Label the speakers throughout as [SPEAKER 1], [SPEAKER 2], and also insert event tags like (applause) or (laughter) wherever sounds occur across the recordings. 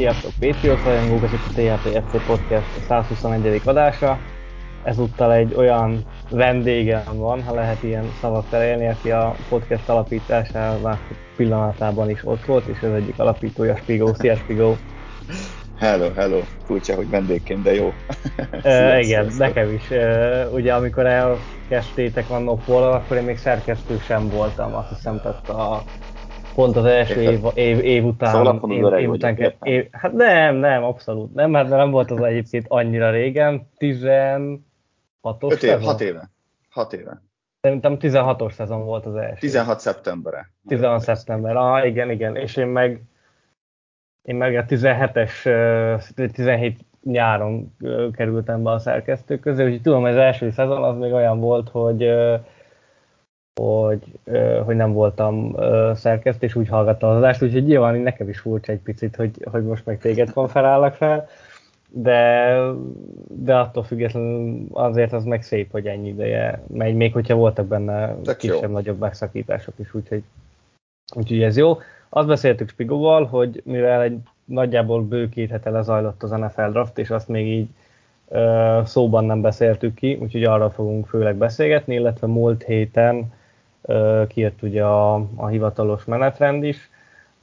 [SPEAKER 1] Sziasztok, Patriots rajongók, ez itt a THP FC Podcast 121. adása. Ezúttal egy olyan vendégem van, ha lehet ilyen szavakkal élni, aki a podcast alapításában pillanatában is ott volt, és az egyik alapítója Spigó. Szia Spigó!
[SPEAKER 2] Hello, hello. Furcsa, hogy vendégként, de jó.
[SPEAKER 1] e, (laughs) igen, nekem is. E, ugye amikor elkezdtétek a Nopol, akkor én még szerkesztő sem voltam, azt hiszem, tehát a pont az első év, év, év után.
[SPEAKER 2] Szóval év, év után
[SPEAKER 1] vagyok, év, hát nem, nem, abszolút nem, mert nem volt az egyébként annyira régen, 16-os
[SPEAKER 2] 5 év, 6 éve. 6 éve.
[SPEAKER 1] Szerintem 16-os szezon volt az első.
[SPEAKER 2] 16 szeptembere.
[SPEAKER 1] 16 szeptember, ah, igen, igen, és én meg én meg a 17-es, 17 nyáron kerültem be a szerkesztők közé, úgyhogy tudom, hogy az első szezon az még olyan volt, hogy hogy, hogy nem voltam szerkesztő, és úgy hallgattam az adást, úgyhogy nyilván nekem is furcsa egy picit, hogy, hogy most meg téged konferálnak fel, de, de attól függetlenül azért az meg szép, hogy ennyi ideje megy, még hogyha voltak benne kisebb-nagyobb megszakítások is, úgyhogy, úgyhogy ez jó. Azt beszéltük Spigóval, hogy mivel egy nagyjából bő két hete lezajlott az NFL draft, és azt még így szóban nem beszéltük ki, úgyhogy arra fogunk főleg beszélgetni, illetve múlt héten kijött ugye a, a hivatalos menetrend is,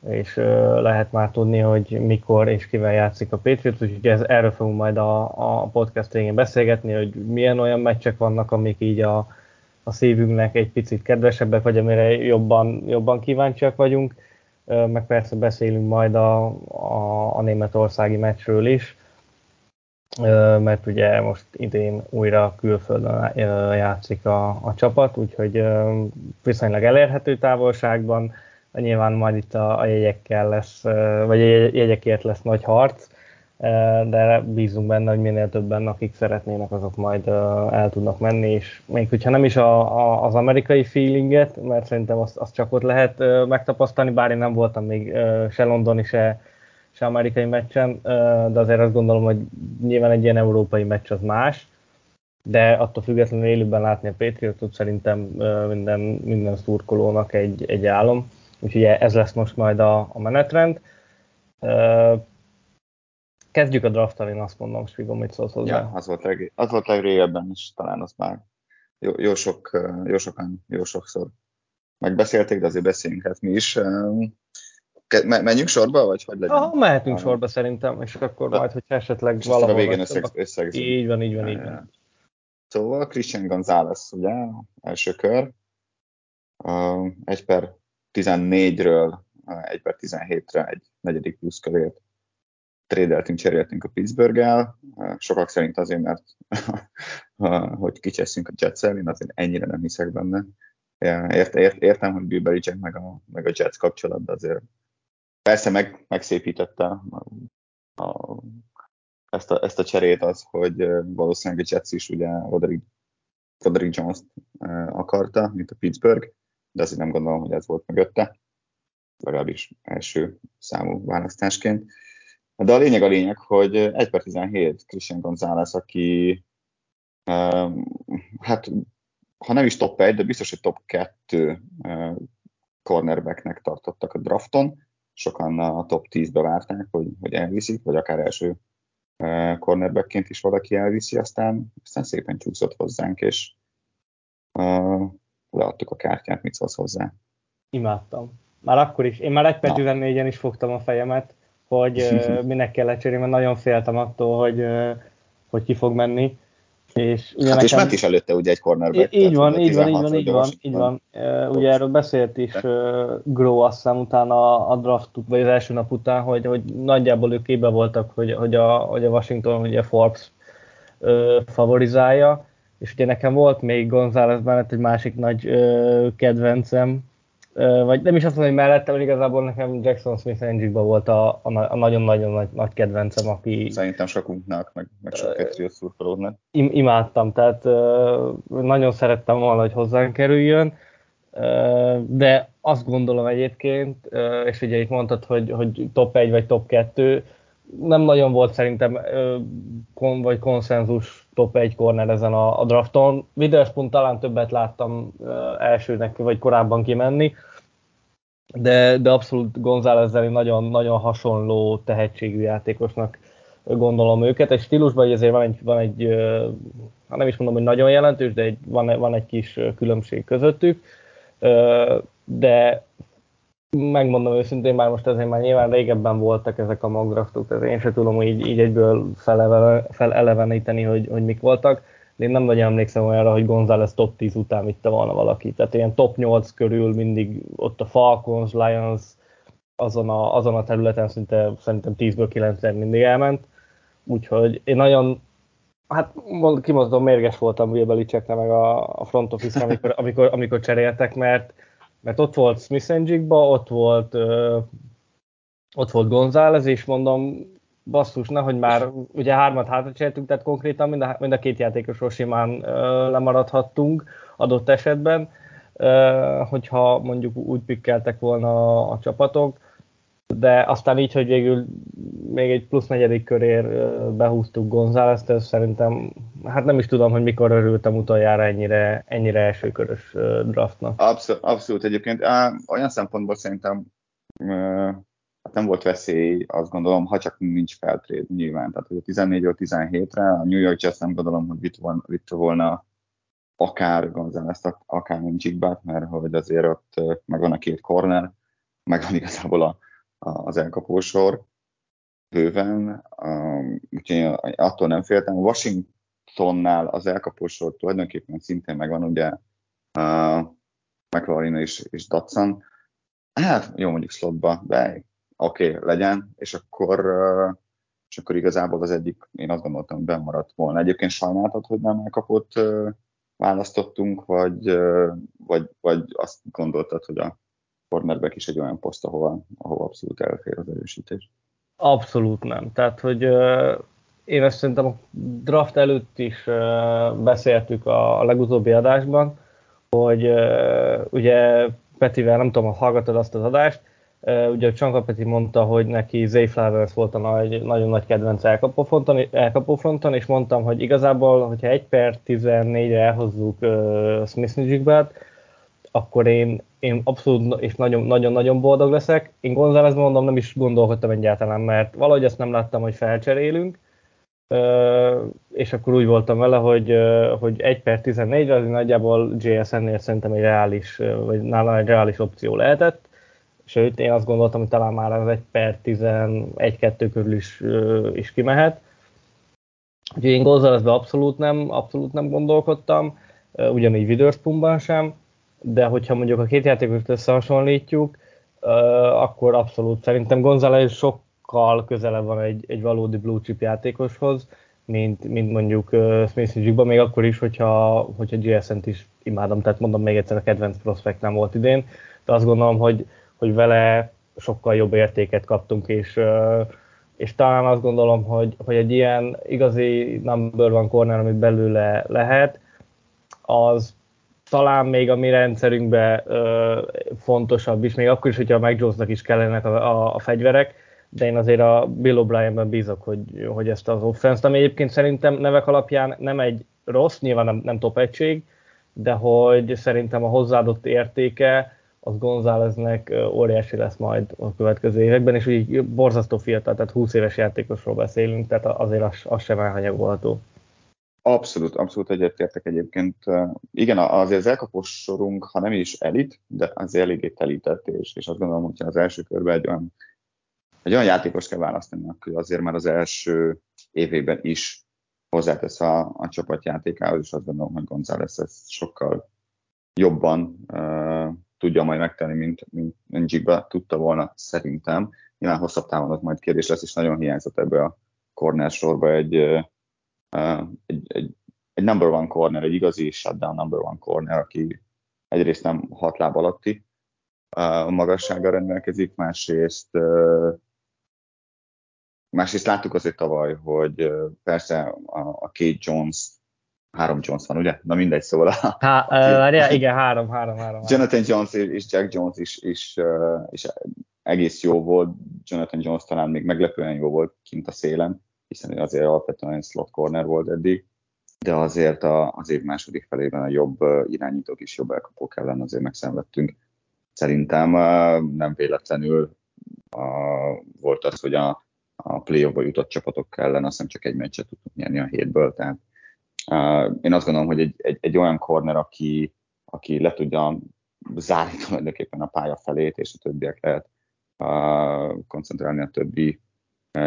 [SPEAKER 1] és lehet már tudni, hogy mikor és kivel játszik a Patriots, úgyhogy ez, erről fogunk majd a, a podcast végén beszélgetni, hogy milyen olyan meccsek vannak, amik így a, a szívünknek egy picit kedvesebbek, vagy amire jobban, jobban kíváncsiak vagyunk, meg persze beszélünk majd a, a, a németországi meccsről is, mert ugye most idén újra külföldön játszik a, a csapat, úgyhogy viszonylag elérhető távolságban, nyilván majd itt a, a jegyekkel lesz, vagy a jegyekért lesz nagy harc, de bízunk benne, hogy minél többen, akik szeretnének, azok majd el tudnak menni, és még hogyha nem is a, a, az amerikai feelinget, mert szerintem azt, azt csak ott lehet megtapasztalni, bár én nem voltam még se londoni, se, se amerikai meccsen, de azért azt gondolom, hogy nyilván egy ilyen európai meccs az más, de attól függetlenül élőben látni a Patriotot szerintem minden, minden szurkolónak egy, egy álom, úgyhogy ez lesz most majd a, a menetrend. Kezdjük a drafttal, én azt mondom, Spigo, mit szólsz hozzá?
[SPEAKER 2] Ja, az volt, leg, az volt legrégebben, és talán az már jó, jó, sok, jó sokan, jó sokszor megbeszélték, de azért beszéljünk hát mi is. Menjünk sorba, vagy hogy legyen?
[SPEAKER 1] Ah, mehetünk ah. sorba szerintem, és akkor majd, hogyha esetleg
[SPEAKER 2] valahol... a végén összeg,
[SPEAKER 1] Így van, így van, így van.
[SPEAKER 2] Szóval Christian González, ugye, első kör, uh, egy per 14-ről uh, egy per 17-re egy negyedik plusz körét trédeltünk, cseréltünk a Pittsburgh-el, sokak szerint azért, mert (laughs) hogy kicseszünk a jets én azért ennyire nem hiszek benne. Ért, ért, értem, hogy Bill Belichick meg a, meg a Jets kapcsolat, de azért Persze meg, megszépítette a, a, ezt, a, ezt a cserét az, hogy valószínűleg a Jets is ugye Roderick, Roderick Jones-t akarta, mint a Pittsburgh, de azért nem gondolom, hogy ez volt mögötte, legalábbis első számú választásként. De a lényeg a lényeg, hogy 1 per 17 Christian González, aki hát ha nem is top 1, de biztos, hogy top 2 cornerbacknek tartottak a drafton, sokan a top 10-be várták, hogy, hogy elviszik, vagy akár első uh, cornerbackként is valaki elviszi, aztán, aztán szépen csúszott hozzánk, és uh, leadtuk a kártyát, mit szólsz hozzá.
[SPEAKER 1] Imádtam. Már akkor is. Én már egy per 14-en is fogtam a fejemet, hogy uh, (laughs) minek kell lecserélni, mert nagyon féltem attól, hogy, uh, hogy ki fog menni. És
[SPEAKER 2] ugye hát nekem... és ment is előtte ugye egy cornerback.
[SPEAKER 1] Így van, így van, így van, így van, így van. Ugye erről beszélt is uh, Grow azt hiszem utána a draft, vagy az első nap után, hogy, hogy nagyjából ők képbe voltak, hogy, hogy, a, hogy a Washington ugye Forbes uh, favorizálja, és ugye nekem volt még González mellett egy másik nagy uh, kedvencem, vagy nem is azt mondom, hogy mellettem, mert igazából nekem Jackson Smith Angikba volt a, a, nagyon-nagyon nagy, nagy kedvencem, aki...
[SPEAKER 2] Szerintem sokunknak, meg, meg sok kettő szurkolódnak.
[SPEAKER 1] Im, imádtam, tehát nagyon szerettem volna, hogy hozzánk kerüljön, de azt gondolom egyébként, és ugye itt mondtad, hogy, hogy top 1 vagy top 2, nem nagyon volt szerintem kon, vagy konszenzus top 1 corner ezen a, a drafton. Witherspoon talán többet láttam elsőnek, vagy korábban kimenni, de, de abszolút Gonzálezzel nagyon, nagyon hasonló tehetségű játékosnak gondolom őket. Egy stílusban azért van egy, van egy hát nem is mondom, hogy nagyon jelentős, de egy, van, van egy kis különbség közöttük, de megmondom őszintén, már most ezért már nyilván régebben voltak ezek a magdraftok, tehát én sem tudom így, így egyből feleleveníteni, hogy, hogy mik voltak, de én nem nagyon emlékszem olyanra, hogy González top 10 után vitte volna valaki. Tehát ilyen top 8 körül mindig ott a Falcons, Lions, azon a, azon a területen szinte szerintem 10-ből 9 mindig elment. Úgyhogy én nagyon, hát kimondom, mérges voltam Will Belichickre meg a, a front office amikor, amikor, amikor cseréltek, mert mert ott volt Smith Njigba, ott volt, ö, ott volt González, és mondom, basszus, nehogy már, ugye hármat hátra cseréltünk, tehát konkrétan mind a, mind a két játékosról simán ö, lemaradhattunk adott esetben, ö, hogyha mondjuk úgy pikkeltek volna a, a csapatok, de aztán így, hogy végül még egy plusz negyedik körér behúztuk González-t, ez szerintem, hát nem is tudom, hogy mikor örültem utoljára ennyire, ennyire elsőkörös draftnak.
[SPEAKER 2] Abszolút, abszolút egyébként. Á, olyan szempontból szerintem hát nem volt veszély, azt gondolom, ha csak nincs feltréd nyilván. Tehát, hogy a 14 17-re a New York Jets nem gondolom, hogy vitt volna, vitt volna akár González, akár Nincsik mert hogy azért ott megvan a két corner, megvan igazából a, az elkapósor bőven, úgyhogy attól nem féltem. Washingtonnál az elkapósor tulajdonképpen szintén megvan, ugye uh, McLaurin és, és Datsun. Hát jó mondjuk slotba, de oké, okay, legyen, és akkor, uh, és akkor igazából az egyik, én azt gondoltam, hogy bemaradt volna. Egyébként sajnáltad, hogy nem elkapott választottunk, vagy, vagy, vagy azt gondoltad, hogy a cornerback is egy olyan poszt, ahova, ahova abszolút elfér az erősítés.
[SPEAKER 1] Abszolút nem. Tehát, hogy uh, én ezt szerintem a draft előtt is uh, beszéltük a, a legutóbbi adásban, hogy uh, ugye Petivel, nem tudom, ha hallgatod azt az adást, ugye Csanka Peti mondta, hogy neki Zay Flowers volt a nagy, nagyon nagy kedvenc elkapófronton, elkapófronton, és mondtam, hogy igazából, hogyha 1 per 14-re elhozzuk uh, Smith Nijigbát, akkor én, én abszolút és nagyon-nagyon boldog leszek. Én González mondom, nem is gondolkodtam egyáltalán, mert valahogy ezt nem láttam, hogy felcserélünk, és akkor úgy voltam vele, hogy, hogy 1 per 14-re az nagyjából JSN-nél szerintem egy reális, vagy nála egy reális opció lehetett, sőt, én azt gondoltam, hogy talán már az 1 per 11-2 körül is, is kimehet. Úgyhogy én Gonzálezbe abszolút nem, abszolút nem gondolkodtam, ugyanígy Witherspoonban sem, de hogyha mondjuk a két játékost összehasonlítjuk, akkor abszolút szerintem González sokkal közelebb van egy, egy valódi blue chip játékoshoz, mint, mint mondjuk Smith Jigba, még akkor is, hogyha, hogyha GSN-t is imádom, tehát mondom még egyszer, a kedvenc prospekt nem volt idén, de azt gondolom, hogy, hogy vele sokkal jobb értéket kaptunk, és, és talán azt gondolom, hogy, hogy egy ilyen igazi number one corner, amit belőle lehet, az talán még a mi rendszerünkben ö, fontosabb is, még akkor is, hogyha a Mike Jonesnak is kellenek a, a, a fegyverek, de én azért a Bill O'Brienben bízok, hogy, hogy ezt az offense ami egyébként szerintem nevek alapján nem egy rossz, nyilván nem, nem top egység, de hogy szerintem a hozzáadott értéke az Gonzáleznek óriási lesz majd a következő években, és úgy borzasztó fiatal, tehát 20 éves játékosról beszélünk, tehát azért az, az sem elhanyagolható.
[SPEAKER 2] Abszolút, abszolút egyetértek egyébként. Igen, azért az elkapós sorunk, ha nem is elit, de azért eléggé telített, és, és azt gondolom, hogyha az első körben egy olyan, egy olyan játékos kell választani, aki azért már az első évében is hozzátesz a, a csapatjátékához, és azt gondolom, hogy González ezt sokkal jobban uh, tudja majd megtenni, mint, mint Njigba tudta volna szerintem. Nyilván hosszabb távon ott majd kérdés lesz, és nagyon hiányzott ebbe a corner sorba egy, egy, egy, egy number one corner, egy igazi shutdown number one corner, aki egyrészt nem hat láb alatti, a magassága rendelkezik, másrészt másrészt láttuk azért tavaly, hogy persze a, a két Jones, három Jones van, ugye? Na mindegy, szóval. A,
[SPEAKER 1] Há, a, igen, három, három, három.
[SPEAKER 2] Jonathan Jones és Jack Jones is, is, is egész jó volt. Jonathan Jones talán még meglepően jó volt kint a szélen, hiszen azért alapvetően slot corner volt eddig, de azért a, az év második felében a jobb irányítók is jobb elkapók ellen azért megszenvedtünk. Szerintem nem véletlenül volt az, hogy a, a play-offba jutott csapatok ellen azt hiszem csak egy meccset tudtunk nyerni a hétből, tehát én azt gondolom, hogy egy, egy, egy olyan corner, aki, aki le tudja zárni tulajdonképpen a pálya felét, és a többiek lehet koncentrálni a többi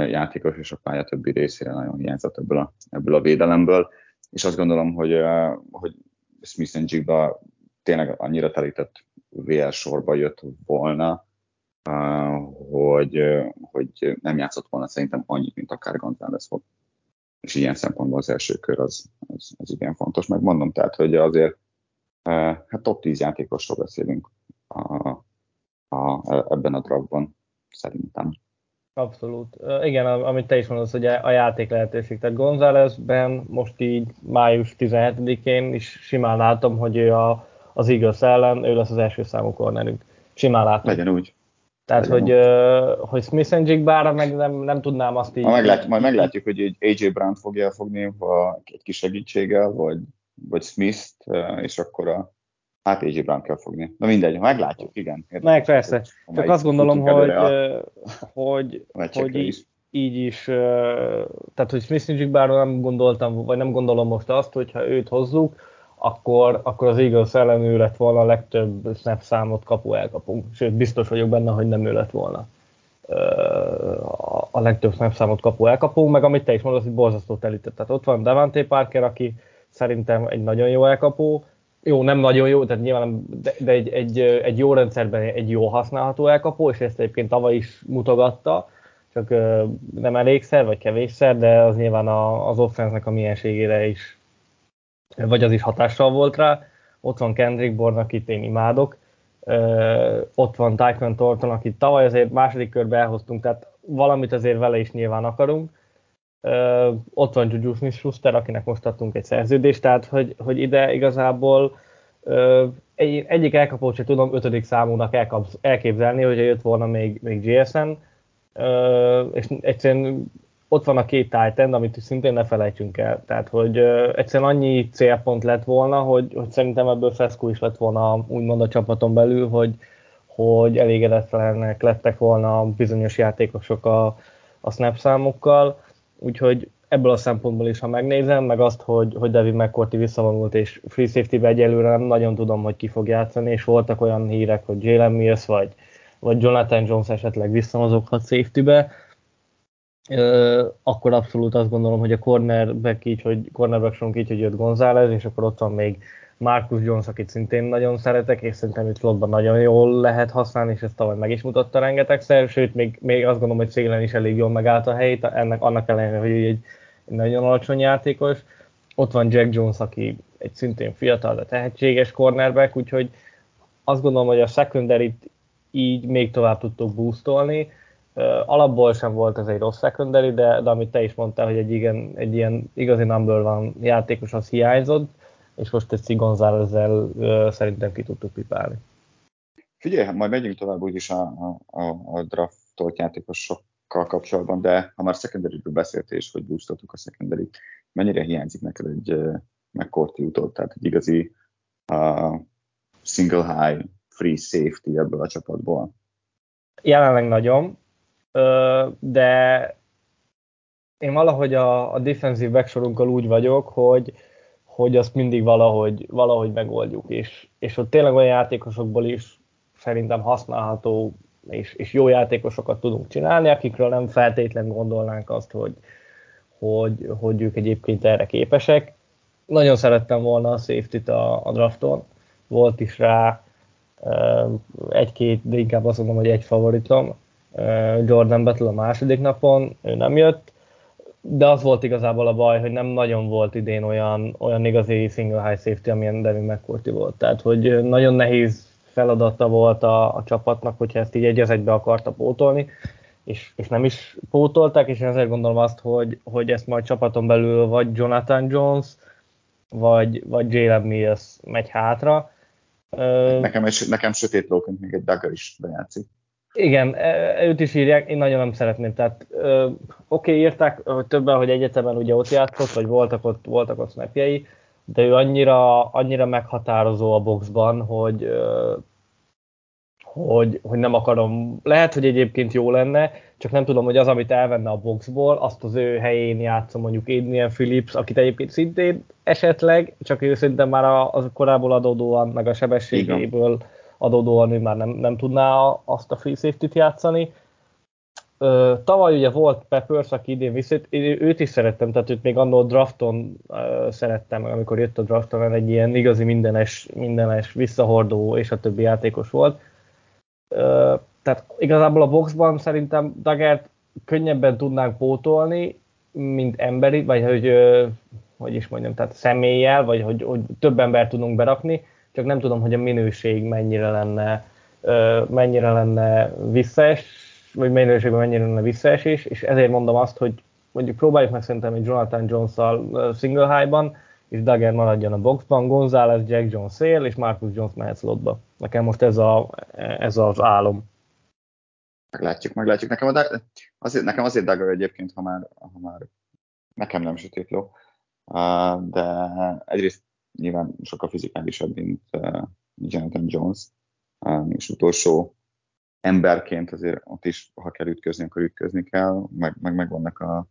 [SPEAKER 2] játékos és a pálya többi részére nagyon hiányzott ebből a, ebből a védelemből. És azt gondolom, hogy, hogy Smith Jigba tényleg annyira telített VL sorba jött volna, hogy, hogy nem játszott volna szerintem annyit, mint akár González fog. És ilyen szempontból az első kör az, az, az igen fontos. Megmondom, tehát, hogy azért hát top 10 játékosról beszélünk a, a, ebben a draftban, szerintem.
[SPEAKER 1] Abszolút. Igen, amit te is mondasz, hogy a játék lehetőség. Tehát Gonzálezben most így május 17-én is simán látom, hogy ő a, az Eagles ellen, ő lesz az első számú kornerünk. Simán látom.
[SPEAKER 2] Legyen úgy.
[SPEAKER 1] Tehát, Legyen hogy, uh, hogy Smith and Jigbára meg nem, nem tudnám azt így...
[SPEAKER 2] Ha meglátjuk, majd meglátjuk, hogy AJ Brown fogja elfogni egy kis segítséggel, vagy, vagy Smith-t, és akkor a Hát AJ Brown kell fogni. Na mindegy, meglátjuk, igen.
[SPEAKER 1] Érdekes, meg persze. Csak azt gondolom, hogy, hogy, hogy így, így is, tehát hogy Smith Jigbáról nem gondoltam, vagy nem gondolom most azt, hogy ha őt hozzuk, akkor, akkor az Eagles ellen ő lett volna a legtöbb snap számot kapu elkapunk. Sőt, biztos vagyok benne, hogy nem ő lett volna a legtöbb snap számot kapu elkapunk, meg amit te is mondasz, hogy borzasztó telített. Tehát ott van Devante Parker, aki szerintem egy nagyon jó elkapó, jó, nem nagyon jó, tehát nyilván, de, de egy, egy, egy jó rendszerben egy jó használható elkapó, és ezt egyébként tavaly is mutogatta, csak nem elégszer, vagy kevésszer, de az nyilván a, az offense a mienségére is, vagy az is hatással volt rá. Ott van Kendrick Bourne, akit én imádok, ott van Tyquan Thornton, akit tavaly azért második körbe elhoztunk, tehát valamit azért vele is nyilván akarunk, Uh, ott van Juju Smith-Schuster, akinek most adtunk egy szerződést, tehát hogy, hogy ide igazából uh, egy, egyik elkapót sem tudom ötödik számúnak elkapsz, elképzelni, hogyha jött volna még, még GSN, uh, és egyszerűen ott van a két Titan, amit szintén ne felejtsünk el. Tehát, hogy uh, egyszerűen annyi célpont lett volna, hogy, hogy szerintem ebből feszkó is lett volna úgymond a csapaton belül, hogy, hogy elégedetlenek lettek volna bizonyos játékosok a, a snap számokkal úgyhogy ebből a szempontból is, ha megnézem, meg azt, hogy, hogy David McCourty visszavonult, és free safety-be egyelőre nem nagyon tudom, hogy ki fog játszani, és voltak olyan hírek, hogy Jalen Mills vagy, vagy Jonathan Jones esetleg visszamozoghat safety-be, akkor abszolút azt gondolom, hogy a cornerback így, hogy cornerback így, hogy jött González, és akkor ott van még Marcus Jones, akit szintén nagyon szeretek, és szerintem itt slotban nagyon jól lehet használni, és ezt tavaly meg is mutatta rengetegszer, sőt, még, még azt gondolom, hogy szélen is elég jól megállt a helyét, ennek annak ellenére, hogy egy, egy nagyon alacsony játékos. Ott van Jack Jones, aki egy szintén fiatal, de tehetséges cornerback, úgyhogy azt gondolom, hogy a secondary így még tovább tudtuk boostolni. Alapból sem volt ez egy rossz secondary, de, de amit te is mondtál, hogy egy, igen, egy ilyen igazi number van játékos az hiányzott, és most egy Gonzálezzel szerintem ki tudtuk pipálni.
[SPEAKER 2] Figyelj, hát majd megyünk tovább úgyis a, a, a draftolt játékosokkal kapcsolatban, de ha már secondary beszéltél, és hogy boostoltuk a secondary mennyire hiányzik neked egy McCourty utód, tehát egy igazi uh, single high free safety ebből a csapatból?
[SPEAKER 1] Jelenleg nagyon, de én valahogy a, a defensive backsorunkkal úgy vagyok, hogy hogy azt mindig valahogy, valahogy megoldjuk, és, és ott tényleg olyan játékosokból is szerintem használható és, és jó játékosokat tudunk csinálni, akikről nem feltétlenül gondolnánk azt, hogy, hogy, hogy ők egyébként erre képesek. Nagyon szerettem volna a safety-t a, a drafton, volt is rá egy-két, de inkább azt mondom, hogy egy favoritom. Jordan Battle a második napon, ő nem jött, de az volt igazából a baj, hogy nem nagyon volt idén olyan, olyan igazi single high safety, amilyen Devin McCourty volt. Tehát, hogy nagyon nehéz feladata volt a, a csapatnak, hogyha ezt így egy egybe akarta pótolni, és, és nem is pótolták, és én ezért gondolom azt, hogy, hogy ezt majd csapaton belül vagy Jonathan Jones, vagy, vagy Jalen Mills megy hátra.
[SPEAKER 2] Nekem, nekem sötét lóként még egy Dagger is bejátszik.
[SPEAKER 1] Igen, e, őt is írják, én nagyon nem szeretném. Tehát oké, okay, írták hogy többen, hogy egyetemen ugye ott játszott, vagy voltak ott, voltak ott snapjei, de ő annyira, annyira meghatározó a boxban, hogy, hogy, hogy nem akarom. Lehet, hogy egyébként jó lenne, csak nem tudom, hogy az, amit elvenne a boxból, azt az ő helyén játszom mondjuk Adrian Phillips, akit egyébként szintén esetleg, csak ő szerintem már a, az korából adódóan, meg a sebességéből Igen adódóan ő már nem, nem tudná azt a free safety-t játszani. Ö, tavaly ugye volt Peppers, aki idén visszat, én őt is szerettem, tehát őt még annól drafton ö, szerettem, amikor jött a drafton, egy ilyen igazi mindenes, mindenes visszahordó és a többi játékos volt. Ö, tehát igazából a boxban szerintem Dagert könnyebben tudnánk pótolni, mint emberi, vagy hogy, ö, hogy is mondjam, tehát személlyel, vagy hogy, hogy több embert tudunk berakni, csak nem tudom, hogy a minőség mennyire lenne, mennyire lenne visszaes, vagy minőségben mennyire lenne visszaesés, és ezért mondom azt, hogy mondjuk próbáljuk meg szerintem egy Jonathan Jones-szal single high-ban, és Dagger maradjon a boxban, González, Jack Jones szél, és Marcus Jones mehet slotba. Nekem most ez, a, ez az álom.
[SPEAKER 2] Meglátjuk, meglátjuk. Nekem, a, azért, nekem azért Dagger egyébként, ha már, ha már nekem nem sötétló, de egyrészt nyilván sokkal fizikálisabb, mint uh, Jonathan Jones, uh, és utolsó emberként azért ott is, ha kell ütközni, akkor ütközni kell, meg, meg, meg vannak a,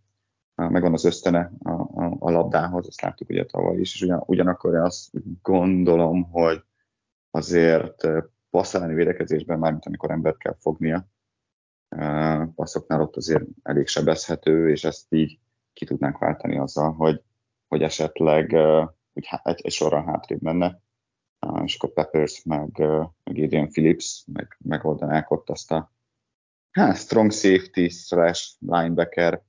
[SPEAKER 2] a, megvan az ösztöne a, a, a labdához, ezt láttuk ugye tavaly is, és ugyan, ugyanakkor azt gondolom, hogy azért passzálni védekezésben, mármint amikor embert kell fognia, passzoknál ott azért elég sebezhető, és ezt így ki tudnánk váltani azzal, hogy, hogy esetleg úgy egy, egy sorral hátrébb menne, és akkor Peppers, meg, meg Adrian Phillips, meg megoldanák ott azt a hát, strong safety slash linebacker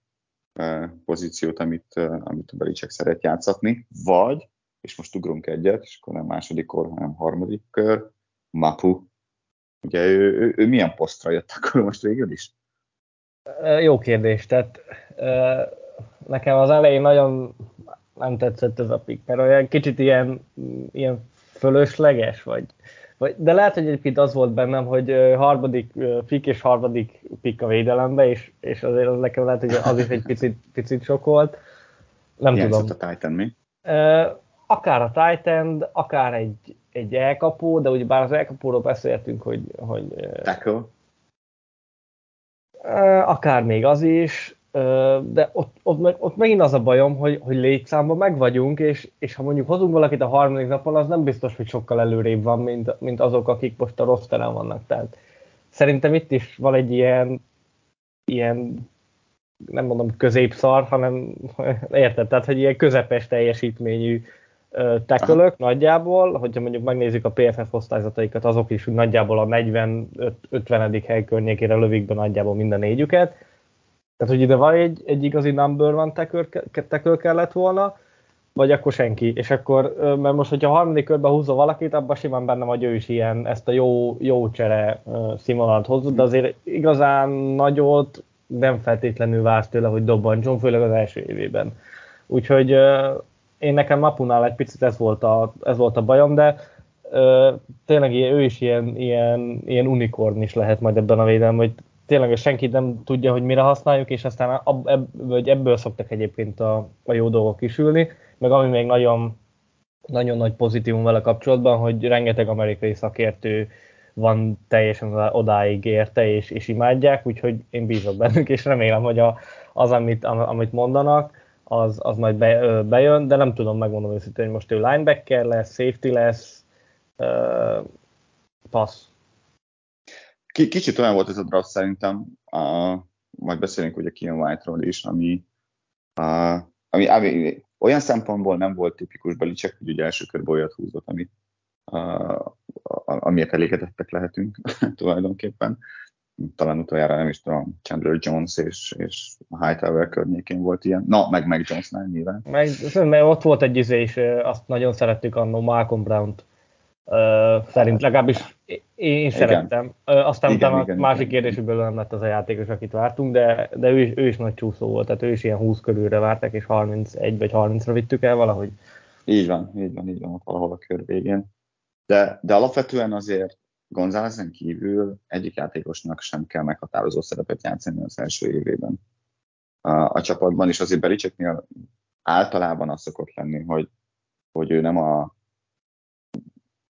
[SPEAKER 2] pozíciót, amit, amit a Belicek szeret játszatni, vagy, és most ugrunk egyet, és akkor nem második kor, hanem harmadik kör, Mapu. Ugye ő, ő, ő milyen posztra jött akkor most végül is?
[SPEAKER 1] Jó kérdés, tehát nekem az elején nagyon nem tetszett ez a pick, mert olyan kicsit ilyen, ilyen fölösleges, vagy, vagy, de lehet, hogy egyébként az volt bennem, hogy harmadik pick és harmadik pick a védelembe, és, és azért az nekem lehet, hogy az is egy picit, picit sok volt. Nem Ilyen tudom.
[SPEAKER 2] a Titan mi?
[SPEAKER 1] Akár a Titan, akár egy, egy elkapó, de ugye bár az elkapóról beszéltünk, hogy... hogy
[SPEAKER 2] Tackle?
[SPEAKER 1] Akár még az is, de ott, ott, ott megint az a bajom, hogy, hogy létszámban meg vagyunk, és, és ha mondjuk hozunk valakit a harmadik napon, az nem biztos, hogy sokkal előrébb van, mint, mint azok, akik most a rossz terem vannak. Tehát szerintem itt is van egy ilyen, ilyen nem mondom középszar, hanem (laughs) érted, tehát hogy ilyen közepes teljesítményű tekölök nagyjából, hogyha mondjuk megnézzük a PFF osztályzataikat, azok is nagyjából a 40-50. hely környékére lövik be nagyjából minden négyüket, tehát, hogy ide van egy, egy igazi number van tackle kellett volna, vagy akkor senki. És akkor, mert most, hogyha a harmadik körben húzza valakit, abban simán benne vagy ő is ilyen, ezt a jó, jó csere színvonalat hozott, de azért igazán nagyot nem feltétlenül vársz tőle, hogy dobbancson, főleg az első évében. Úgyhogy én nekem Mapunál egy picit ez volt a, ez volt a bajom, de tényleg ő is ilyen, ilyen, ilyen unikorn is lehet majd ebben a védelem, hogy tényleg senki nem tudja, hogy mire használjuk, és aztán ebből, ebből szoktak egyébként a, a jó dolgok kisülni, meg ami még nagyon, nagyon nagy pozitívum vele kapcsolatban, hogy rengeteg amerikai szakértő van teljesen odáig érte, és, és imádják, úgyhogy én bízok bennük, és remélem, hogy a, az, amit, amit mondanak, az, az majd be, bejön, de nem tudom, megmondom őszintén, hogy most ő linebacker lesz, safety lesz, uh, passz.
[SPEAKER 2] Kicsit olyan volt ez a draft szerintem, uh, majd beszélünk ugye Kean White-ról is, ami, uh, ami, ami olyan szempontból nem volt tipikus Belicek, hogy ugye első körben olyat húzott, ami, uh, amiért elégedettek lehetünk (laughs) tulajdonképpen. Talán utoljára nem is tudom, Chandler Jones és, és Hightower környékén volt ilyen. Na, meg meg Jonesnál nyilván.
[SPEAKER 1] Meg, mert ott volt egy izé, és azt nagyon szerettük annó Malcolm Brown-t Uh, szerint legalábbis én igen. szerettem. Uh, aztán igen, utána igen, másik igen. kérdésükből nem lett az a játékos, akit vártunk, de, de ő, is, ő is nagy csúszó volt, tehát ő is ilyen 20 körülre várták, és 31 vagy 30-ra vittük el valahogy.
[SPEAKER 2] Így van, így van, így van, ott valahol a kör végén. De, de alapvetően azért Gonzálezen kívül egyik játékosnak sem kell meghatározó szerepet játszani az első évében. A, a csapatban is azért Belicseknél általában az szokott lenni, hogy, hogy ő nem a,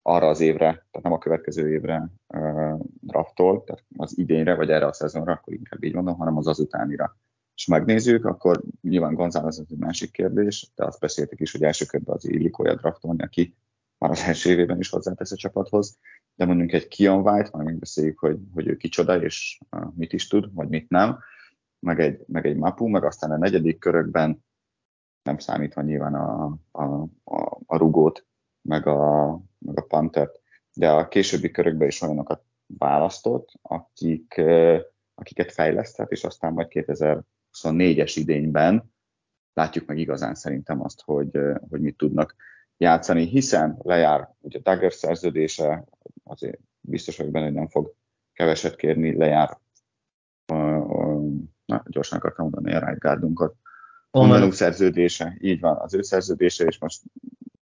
[SPEAKER 2] arra az évre, tehát nem a következő évre uh, draftol, tehát az idénre, vagy erre a szezonra, akkor inkább így mondom, hanem az azutánira. És megnézzük, akkor nyilván González az egy másik kérdés, de azt beszéltek is, hogy első körben az Illikója draftolni, aki már az első évében is hozzátesz a csapathoz, de mondjuk egy Kion White, majd megbeszéljük, hogy, hogy ő kicsoda, és mit is tud, vagy mit nem, meg egy, meg egy Mapu, meg aztán a negyedik körökben nem számítva nyilván a, a, a, a rugót, meg a, meg a Pantert, de a későbbi körökben is olyanokat választott, akik, akiket fejlesztett, és aztán majd 2024-es idényben látjuk meg igazán szerintem azt, hogy, hogy mit tudnak játszani, hiszen lejár ugye Dagger szerződése, azért biztos vagyok benne, hogy nem fog keveset kérni, lejár, na, gyorsan akartam mondani a right guardunkat, Onvenú szerződése, így van, az ő szerződése, és most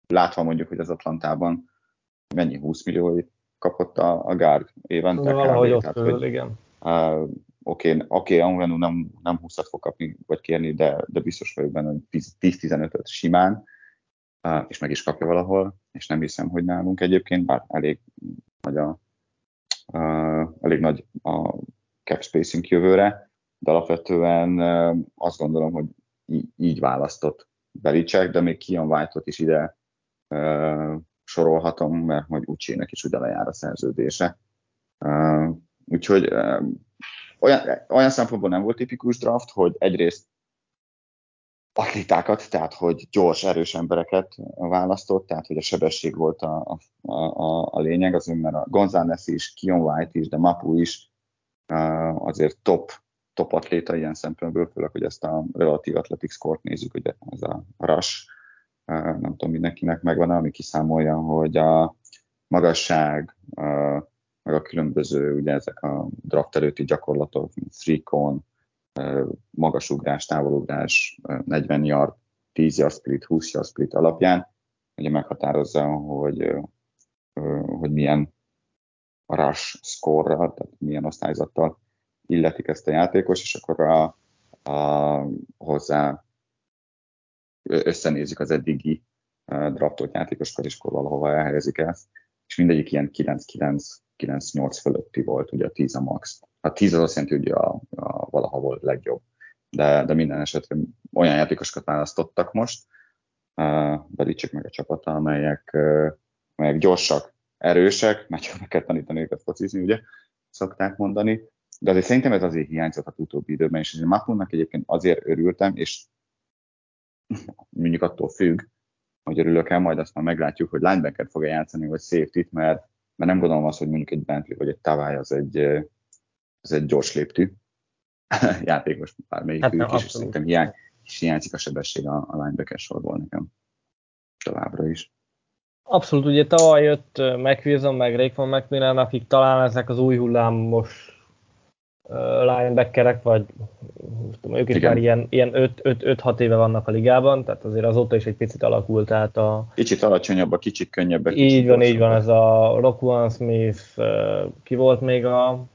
[SPEAKER 2] látva mondjuk, hogy az Atlantában mennyi 20 millióit kapott a, a gárd évente.
[SPEAKER 1] Valahogy ott körül, hogy, igen.
[SPEAKER 2] Uh, Oké, okay, okay, nem, nem 20 fog kapni, vagy kérni, de, de biztos vagyok benne, hogy 10-15-öt simán, uh, és meg is kapja valahol, és nem hiszem, hogy nálunk egyébként, bár elég nagy a, uh, elég nagy a cap spacing jövőre, de alapvetően uh, azt gondolom, hogy így, így választott Belicek, de még Kion White-ot is ide sorolhatom, mert hogy Ucsének is ugye lejár a szerződése. Úgyhogy olyan, olyan szempontból nem volt tipikus draft, hogy egyrészt atlétákat, tehát hogy gyors, erős embereket választott, tehát hogy a sebesség volt a, a, a, a lényeg, azért mert a González is, Kion White is, de Mapu is azért top top atléta ilyen szempontból, főleg, hogy ezt a relatív atletik score nézzük, ugye ez a rush, nem tudom, mindenkinek megvan, ami kiszámolja, hogy a magasság, meg a különböző, ugye ezek a draft előtti gyakorlatok, cone, magasugrás, távolugrás, 40 yard, 10 yard split, 20 yard split alapján, ugye meghatározza, hogy, hogy milyen rush score tehát milyen osztályzattal illetik ezt a játékos, és akkor a, a, hozzá összenézik az eddigi draftolt játékosokat, és akkor valahova elhelyezik ezt, és mindegyik ilyen 9-9-9-8 fölötti volt, ugye a 10 a max. A 10 az azt jelenti, hogy a, a valaha volt legjobb. De, de minden esetre olyan játékosokat választottak most, uh, Belicek meg a csapata, amelyek, amelyek gyorsak, erősek, mert csak meg kell tanítani őket focizni, ugye, szokták mondani, de azért szerintem ez azért hiányzott a utóbbi időben, és Mapunnak egyébként azért örültem, és mondjuk attól függ, hogy örülök el, majd azt már meglátjuk, hogy linebacker fog játszani, vagy safety mert, mert nem gondolom azt, hogy mondjuk egy Bentley vagy egy Tavály az egy, az egy gyors léptű (laughs) játékos, bármelyik hát is, és szerintem hiány, és hiányzik a sebesség a, a linebacker sorból nekem továbbra is.
[SPEAKER 1] Abszolút, ugye tavaly jött McWilson, meg Raekwon McMillan, akik talán ezek az új hullámos linebackerek, vagy tudom, ők is Igen. már ilyen, ilyen 5-6 éve vannak a ligában, tehát azért azóta is egy picit alakult át a...
[SPEAKER 2] Kicsit alacsonyabb, a kicsit könnyebb.
[SPEAKER 1] Így van, így van, ez a Rockwan Smith, ki volt még a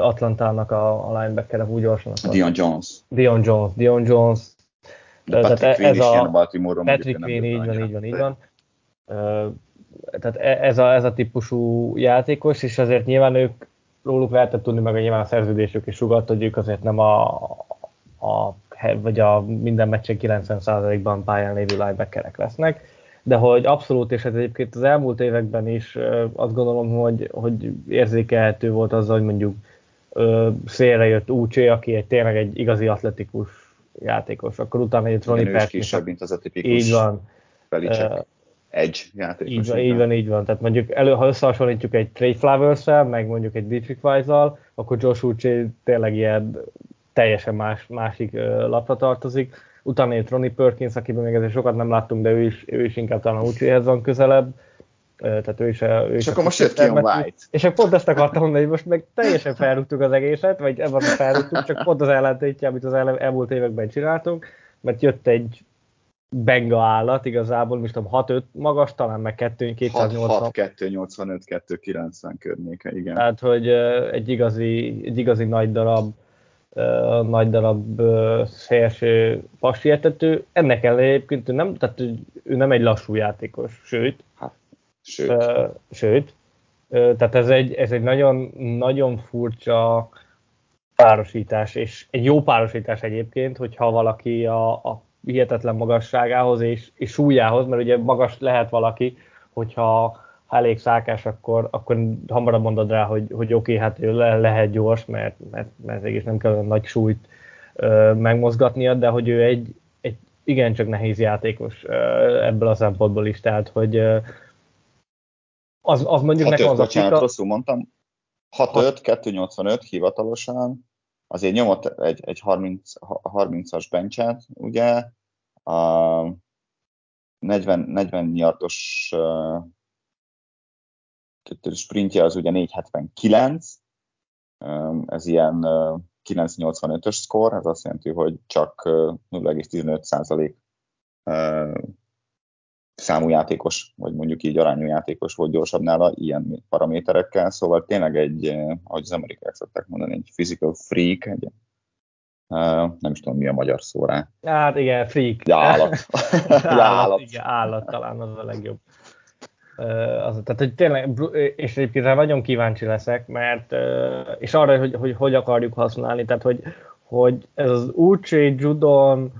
[SPEAKER 1] Atlantának a, a linebacker úgy gyorsan.
[SPEAKER 2] Dion Jones.
[SPEAKER 1] Dion Jones, Dion Jones.
[SPEAKER 2] De Patrick tehát ez a, a
[SPEAKER 1] Patrick Queen, így van, így van, így van. Tehát e- ez a, ez a típusú játékos, és azért nyilván ők róluk lehetett tudni, meg a nyilván a szerződésük is sugatt, hogy ők azért nem a, a vagy a minden meccsen 90%-ban pályán lévő linebackerek lesznek, de hogy abszolút, és ez egyébként az elmúlt években is azt gondolom, hogy, hogy érzékelhető volt az, hogy mondjuk szélre jött Úcsé, aki egy tényleg egy igazi atletikus játékos, akkor utána egy
[SPEAKER 2] Ronnie Perkins. kisebb, mint az a tipikus
[SPEAKER 1] Így van.
[SPEAKER 2] Belicek egy játékos.
[SPEAKER 1] Így van, így van, így van. Tehát mondjuk elő, ha összehasonlítjuk egy Trey flowers meg mondjuk egy Dietrich weiss akkor Josh Uche tényleg ilyen teljesen más, másik lapra tartozik. Utána egy Ronnie Perkins, akiben még ezért sokat nem láttunk, de ő is, ő is inkább talán Uchehez van közelebb. tehát ő is, ő
[SPEAKER 2] és is akkor most jött ki White.
[SPEAKER 1] És akkor pont ezt akartam mondani, hogy most meg teljesen felrúgtuk az egészet, vagy ebben felrúgtuk, csak pont az ellentétje, amit az elmúlt években csináltunk, mert jött egy benga állat, igazából, most tudom, 6-5 magas, talán meg 2 280.
[SPEAKER 2] 6-285, 290 környéke, igen.
[SPEAKER 1] Tehát, hogy egy igazi, egy igazi nagy darab nagy darab szélső passietető. Ennek ellenére egyébként ő nem, tehát ő nem egy lassú játékos, sőt, hát,
[SPEAKER 2] sőt.
[SPEAKER 1] Sőt tehát ez egy, ez egy nagyon, nagyon furcsa párosítás, és egy jó párosítás egyébként, hogyha valaki a, a hihetetlen magasságához és, és súlyához, mert ugye magas lehet valaki, hogyha ha elég szákás, akkor, akkor hamarabb mondod rá, hogy, hogy oké, okay, hát ő le, lehet gyors, mert, mert, mert mégis nem kell olyan nagy súlyt ö, megmozgatnia, de hogy ő egy, egy igencsak nehéz játékos ö, ebből a szempontból is, tehát hogy ö, az, az mondjuk
[SPEAKER 2] nekem az bocsánat, a rosszul mondtam, 6-5, 285 hivatalosan, azért nyomott egy, egy 30, 30-as bencset, ugye, a 40, 40 yardos sprintje az ugye 479, ez ilyen 985-ös szkor, ez azt jelenti, hogy csak 0,15% számú játékos, vagy mondjuk így arányú játékos volt gyorsabb nála ilyen paraméterekkel, szóval tényleg egy, ahogy az amerikák szokták mondani, egy physical freak, egy, nem is tudom mi a magyar szó rá.
[SPEAKER 1] Hát igen, freak.
[SPEAKER 2] Ja, állat. (laughs)
[SPEAKER 1] állat, állat. Igen, állat talán az a legjobb az, tehát, hogy tényleg, és egyébként rá nagyon kíváncsi leszek, mert, és arra, hogy, hogy hogy akarjuk használni, tehát, hogy, hogy ez az Uche, Judon,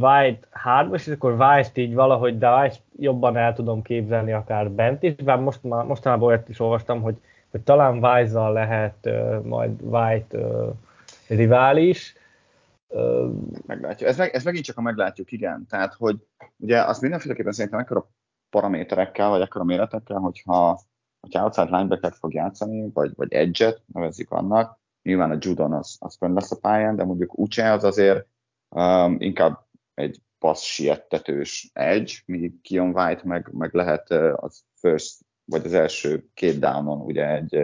[SPEAKER 1] White 3 és akkor Vice-t így valahogy, de Vice jobban el tudom képzelni akár bent is, bár most, mostanában olyat is olvastam, hogy, hogy talán Vice-zal lehet majd White rivális,
[SPEAKER 2] Meglátjuk. Ez, meg, ez megint csak a meglátjuk, igen. Tehát, hogy ugye azt mindenféleképpen szerintem ekkora paraméterekkel, vagy ekkora méretekkel, hogyha, hogyha outside linebacker fog játszani, vagy, vagy edge-et, nevezzük annak, nyilván a Judon az, az fönn lesz a pályán, de mondjuk Uche az azért um, inkább egy passz siettetős edge, míg Kion White meg, meg lehet az first, vagy az első két downon ugye egy,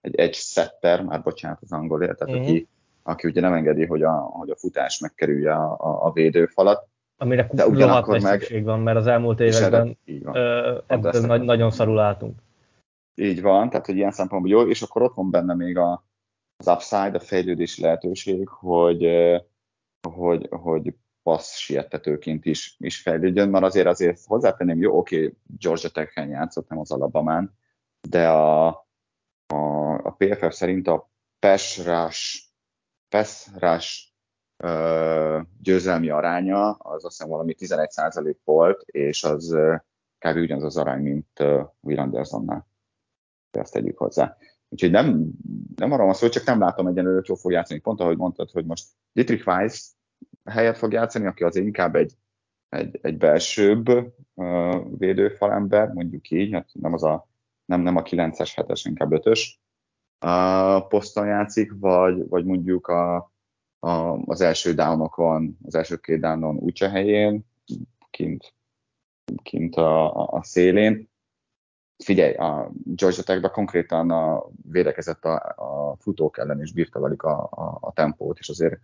[SPEAKER 2] egy edge setter, már bocsánat az angolért, tehát mm-hmm. aki, aki ugye nem engedi, hogy a, hogy a futás megkerülje a, a, a védőfalat,
[SPEAKER 1] amire de ugyanakkor meg szükség van, mert az elmúlt években ebben nagy, nagyon szarul álltunk.
[SPEAKER 2] Így van, tehát hogy ilyen szempontból jó, és akkor ott van benne még a, az upside, a fejlődési lehetőség, hogy, hogy, hogy passz siettetőként is, is fejlődjön, mert azért azért hozzátenném, jó, oké, okay, Georgia Tech-en játszott, nem az Alabamán, de a, a, a PFF szerint a pass rush, pass rush győzelmi aránya az azt hiszem valami 11% volt, és az kb. ugyanaz az arány, mint Will Andersonnál. Ezt tegyük hozzá. Úgyhogy nem, nem arról van szó, csak nem látom egyenlőre, hogy fog játszani. Pont ahogy mondtad, hogy most Dietrich Weiss helyet fog játszani, aki azért inkább egy, egy, egy belsőbb uh, védőfalember, mondjuk így, hát nem, az a, nem, nem a 9-es, 7-es, inkább 5-ös uh, poszton játszik, vagy, vagy mondjuk a, a, az első downokon, az első két downon útja helyén, kint, kint a, a, a szélén. Figyelj, a Georgia tech konkrétan a, védekezett a, a futók ellen, és bírta velük a, a, a tempót, és azért,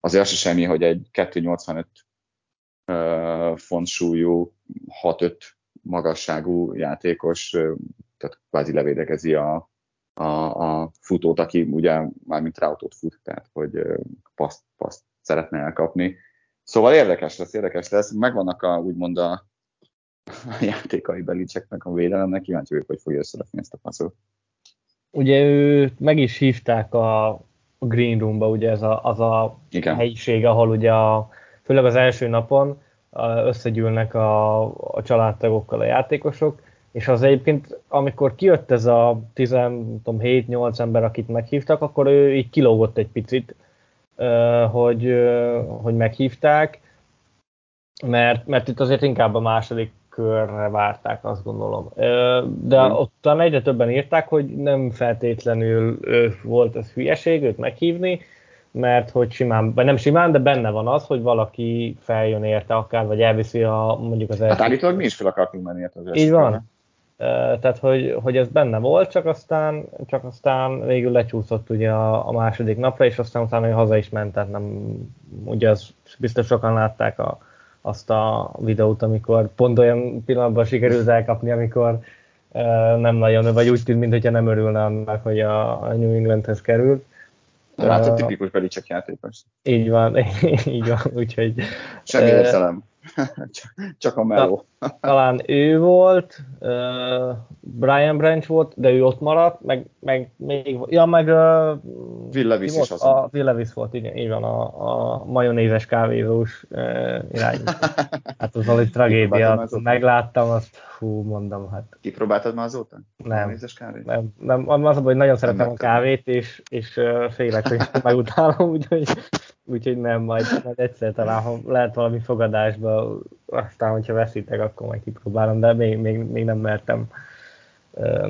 [SPEAKER 2] azért az semmi, hogy egy 285 uh, font súlyú, 6-5 magasságú játékos, tehát kvázi levédekezi a, a, a futót, aki ugye már mint rautót fut, tehát hogy paszt, paszt szeretne elkapni. Szóval érdekes lesz, érdekes lesz. Megvannak a, úgymond a, a játékai belicseknek a védelemnek, kíváncsi vagyok, hogy fogja összerakni ezt a passzot.
[SPEAKER 1] Ugye ő meg is hívták a, a Green Roomba, ugye ez a, az a Igen. helyiség, ahol ugye a, főleg az első napon összegyűlnek a, a családtagokkal a játékosok, és az egyébként, amikor kijött ez a 7-8 ember, akit meghívtak, akkor ő így kilógott egy picit, hogy, hogy meghívták, mert, mert itt azért inkább a második körre várták, azt gondolom. De mm. ott egyre többen írták, hogy nem feltétlenül volt ez hülyeség őt meghívni, mert hogy simán, vagy nem simán, de benne van az, hogy valaki feljön érte akár, vagy elviszi a mondjuk az
[SPEAKER 2] első. Hát állítólag mi is fel akartunk menni érte
[SPEAKER 1] az Így van. Tehát, hogy, hogy ez benne volt, csak aztán, csak aztán végül lecsúszott ugye a, a második napra, és aztán utána haza is ment, tehát nem, ugye az biztos sokan látták a, azt a videót, amikor pont olyan pillanatban sikerült elkapni, amikor uh, nem nagyon, vagy úgy tűnt, mintha nem örülne annak, hogy a, a New Englandhez került.
[SPEAKER 2] Látod, tipikus Belicek játékos.
[SPEAKER 1] Így van, (laughs) így van, úgyhogy...
[SPEAKER 2] Semmi érzelem. (laughs) Csak a meló.
[SPEAKER 1] Talán ő volt, uh, Brian Branch volt, de ő ott maradt, meg, meg még, ja, meg uh,
[SPEAKER 2] Will Levis
[SPEAKER 1] is
[SPEAKER 2] az.
[SPEAKER 1] A Will Levis volt, igen, így van, a, a majonézes kávézós uh, irány. (laughs) hát az valami tragédia. Megláttam, azt hú, mondom, hát.
[SPEAKER 2] Kipróbáltad már azóta?
[SPEAKER 1] Nem. Nem, nem, az a hogy nagyon szeretem a kávét, és, és uh, félek, hogy (laughs) megutálom, úgyhogy úgyhogy nem, majd, majd egyszer talán, ha lehet valami fogadásba, aztán, hogyha veszítek, akkor majd kipróbálom, de még, még, még nem mertem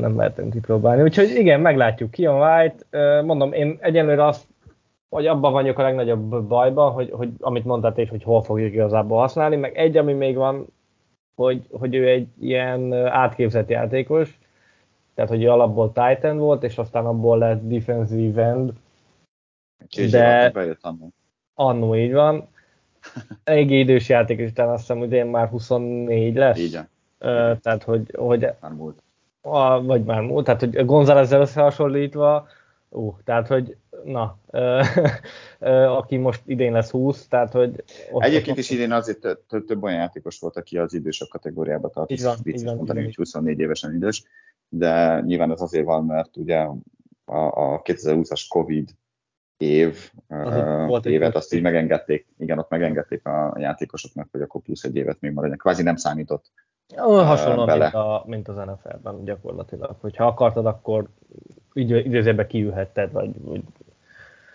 [SPEAKER 1] nem mertem kipróbálni. Úgyhogy igen, meglátjuk. Ki a White. Mondom, én egyenlőre azt, hogy abban vagyok a legnagyobb bajban, hogy, hogy amit mondtad és hogy hol fogjuk igazából használni, meg egy, ami még van, hogy, hogy ő egy ilyen átképzett játékos, tehát hogy ő alapból Titan volt, és aztán abból lett defensive end,
[SPEAKER 2] de bejött.
[SPEAKER 1] Annó így van. Egy idős játékos, utána azt hiszem, hogy én már 24 lesz.
[SPEAKER 2] Igen.
[SPEAKER 1] Uh, tehát, hogy, hogy
[SPEAKER 2] már múlt.
[SPEAKER 1] A, vagy már múlt, tehát, hogy Gonzálezzel összehasonlítva, uh, tehát, hogy na, uh, aki most idén lesz 20, tehát, hogy...
[SPEAKER 2] Egyébként is idén azért több, több olyan játékos volt, aki az idősök kategóriába tartozik. Így van, így mondani, hogy 24 évesen idős, de nyilván ez azért van, mert ugye a, a 2020-as Covid év, uh, évet, azt így megengedték, igen, ott megengedték a játékosoknak, hogy akkor plusz egy évet még maradjanak. Kvázi nem számított
[SPEAKER 1] uh, Hasonló, bele. Mint, a, mint az NFL-ben gyakorlatilag. Hogyha akartad, akkor időzőben kiülhetted, vagy, vagy...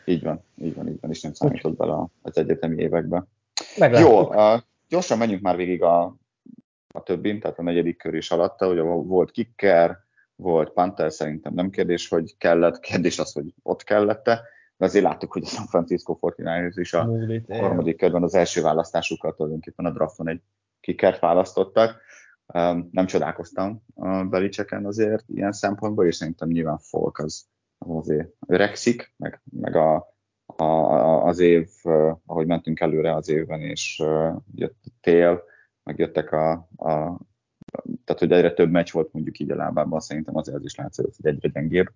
[SPEAKER 2] Így van, így van, így van, és nem számított bele az egyetemi évekbe. Meglátjuk. Jó, uh, gyorsan menjünk már végig a, a többin, tehát a negyedik kör is alatta, hogy volt kicker, volt Panther, szerintem nem kérdés, hogy kellett, kérdés az, hogy ott kellette de azért láttuk, hogy a San Francisco 49ers is a Múlit, harmadik körben az első választásukat tulajdonképpen a drafton egy kikert választottak. Nem csodálkoztam a Belicseken azért ilyen szempontból, és szerintem nyilván Folk az, az azért öregszik, meg, meg a, a, az év, ahogy mentünk előre az évben, és jött a tél, meg jöttek a, a tehát, hogy egyre több meccs volt mondjuk így a lábában, szerintem azért az is látszott, hogy egyre gyengébb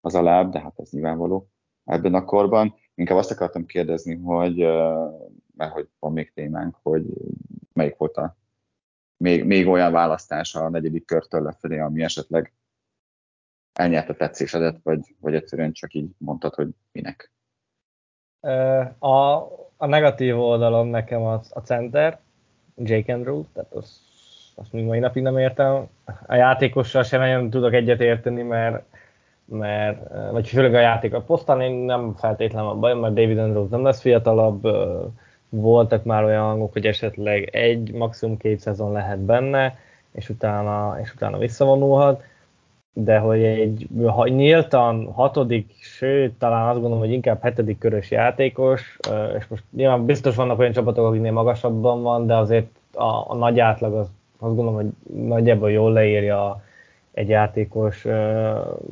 [SPEAKER 2] az a láb, de hát ez nyilvánvaló ebben a korban. Inkább azt akartam kérdezni, hogy, mert hogy van még témánk, hogy melyik volt a még, még olyan választás a negyedik körtől lefelé, ami esetleg elnyerte tetszésedet, vagy, vagy egyszerűen csak így mondtad, hogy minek?
[SPEAKER 1] A, a negatív oldalon nekem az a center, Jake Andrew, tehát az, azt még mai napig nem értem. A játékossal sem nagyon tudok egyet érteni, mert mert, vagy főleg a játék a posztán én nem feltétlenül a bajom, mert David Andrews nem lesz fiatalabb, voltak már olyan hangok, hogy esetleg egy, maximum két szezon lehet benne, és utána, és utána visszavonulhat, de hogy egy ha nyíltan hatodik, sőt, talán azt gondolom, hogy inkább hetedik körös játékos, és most nyilván biztos vannak olyan csapatok, akiknél magasabban van, de azért a, a nagy átlag az, azt gondolom, hogy nagyjából jól leírja egy játékos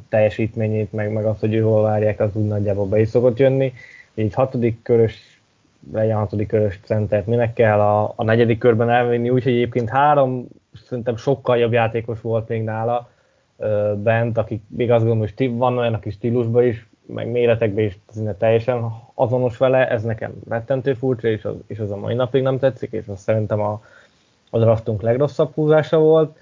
[SPEAKER 1] teljesítményét, meg, meg azt, hogy ő hol várják, az úgy nagyjából be is szokott jönni. Így hatodik körös, legyen hatodik körös centert, minek kell a, a negyedik körben elvinni, úgyhogy egyébként három szerintem sokkal jobb játékos volt még nála uh, bent, akik még azt gondolom, hogy van olyan, aki stílusban is, meg méretekben is szinte teljesen azonos vele, ez nekem rettentő furcsa, és az, és az a mai napig nem tetszik, és az szerintem a, a draftunk legrosszabb húzása volt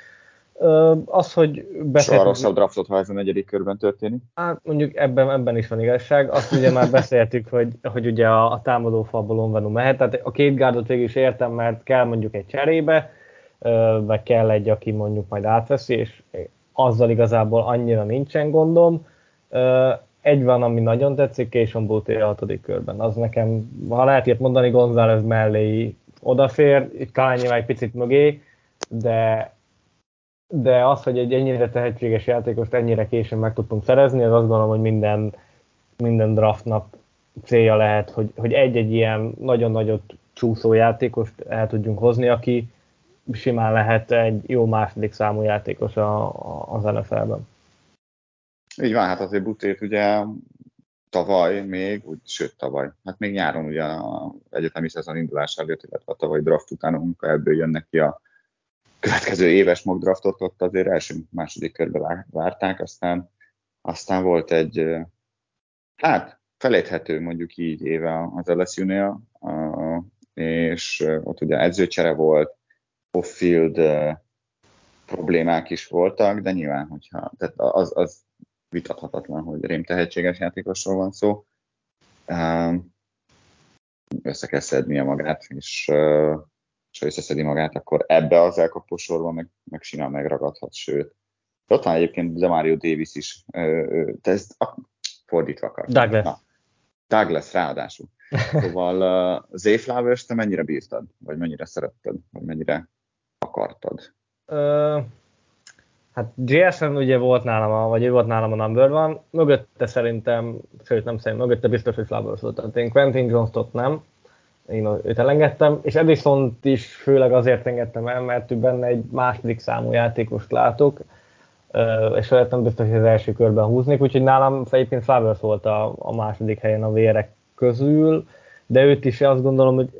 [SPEAKER 1] az, hogy
[SPEAKER 2] beszéltünk... Soha rosszabb draftot, ha ez a negyedik körben történik.
[SPEAKER 1] Hát mondjuk ebben, ebben is van igazság. Azt ugye már beszéltük, hogy, hogy ugye a, a támadó falból Onvenu mehet. Tehát a két gárdot végül is értem, mert kell mondjuk egy cserébe, meg kell egy, aki mondjuk majd átveszi, és azzal igazából annyira nincsen gondom. Egy van, ami nagyon tetszik, Késson Bóté a hatodik körben. Az nekem, ha lehet ilyet mondani, González mellé odafér, talán nyilván egy picit mögé, de de az, hogy egy ennyire tehetséges játékost ennyire későn meg tudtunk szerezni, az azt gondolom, hogy minden, minden draftnak célja lehet, hogy, hogy egy-egy ilyen nagyon nagyot csúszó játékost el tudjunk hozni, aki simán lehet egy jó második számú játékos a, a, az NFL-ben.
[SPEAKER 2] Így van, hát azért Butét ugye tavaly még, úgy, sőt tavaly, hát még nyáron ugye a egyetemi szezon indulás előtt, illetve a tavaly draft után, amikor ebből jönnek ki a következő éves mock draftot, ott azért első, második körbe várták, aztán, aztán volt egy, hát felejthető mondjuk így éve az LSU-nél, és ott ugye edzőcsere volt, off-field problémák is voltak, de nyilván, hogyha, tehát az, az vitathatatlan, hogy rém tehetséges játékosról van szó. Össze kell szednie magát, és ha összeszedi magát, akkor ebbe az elkapó sorban meg, meg simán megragadhat, sőt. Ott van egyébként Demario Davis is, de ez fordítva akar.
[SPEAKER 1] Douglas. Na,
[SPEAKER 2] Douglas ráadásul. Szóval uh, Zay Flowers te mennyire bírtad? Vagy mennyire szeretted? Vagy mennyire akartad?
[SPEAKER 1] Uh, Hát JSN ugye volt nálam, a, vagy ő volt nálam a number van, mögötte szerintem, sőt nem szerintem, mögötte biztos, hogy Flowers volt. Tehát én Quentin Jones-t nem, én őt elengedtem, és edison is főleg azért engedtem el, mert benne egy második számú játékost látok, és nem biztos, hogy az első körben húznék, úgyhogy nálam egyébként Flowers volt a, a második helyen a vérek közül, de őt is azt gondolom, hogy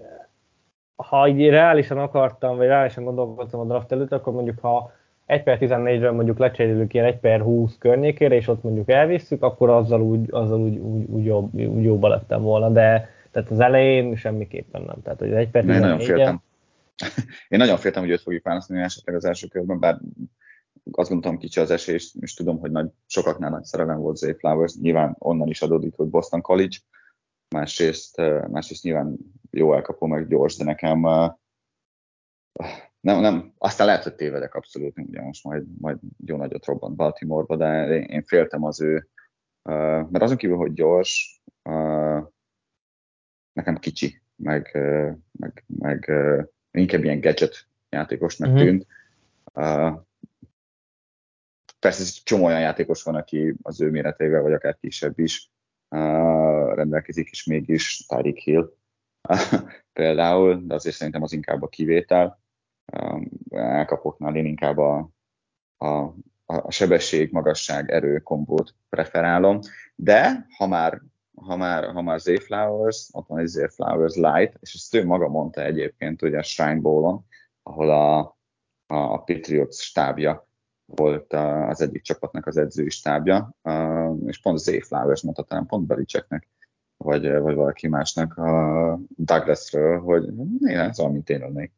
[SPEAKER 1] ha így reálisan akartam, vagy reálisan gondolkodtam a draft előtt, akkor mondjuk ha 1 per 14-ről mondjuk lecserélünk ilyen 1 per 20 környékére, és ott mondjuk elvisszük, akkor azzal úgy, azzal úgy, úgy, úgy, jobb, úgy jóba lettem volna, de tehát az elején semmiképpen nem. Tehát, hogy 1 per 14
[SPEAKER 2] Én nagyon féltem. Én nagyon féltem, hogy őt fogjuk választani esetleg az első körben, bár azt gondoltam kicsi az esély, és tudom, hogy nagy, sokaknál nagy szerelem volt Zay Flowers, nyilván onnan is adódik, hogy Boston College, másrészt, másrészt nyilván jó elkapó, meg gyors, de nekem nem, nem, aztán lehet, hogy tévedek abszolút, ugye most majd, majd jó nagyot robbant Baltimore-ba, de én féltem az ő, mert azon kívül, hogy gyors, nekem kicsi, meg, meg, meg inkább ilyen gadget játékosnak uh-huh. tűnt. Persze egy csomó olyan játékos van, aki az ő méretével, vagy akár kisebb is rendelkezik, és mégis Tyreek Hill például, de azért szerintem az inkább a kivétel elkapoknál én inkább a, a, a sebesség, magasság, erő kombót preferálom, de ha már ha már, ha már Zay Flowers, ott van egy Zay Flowers Light, és ezt ő maga mondta egyébként ugye a Shrine Bowl-on, ahol a, a, a Patriots stábja volt az egyik csapatnak az edzői stábja, és pont Zay Flowers mondta, talán pont Belicseknek, vagy, vagy valaki másnak a Douglasről, hogy én ez mint én lennék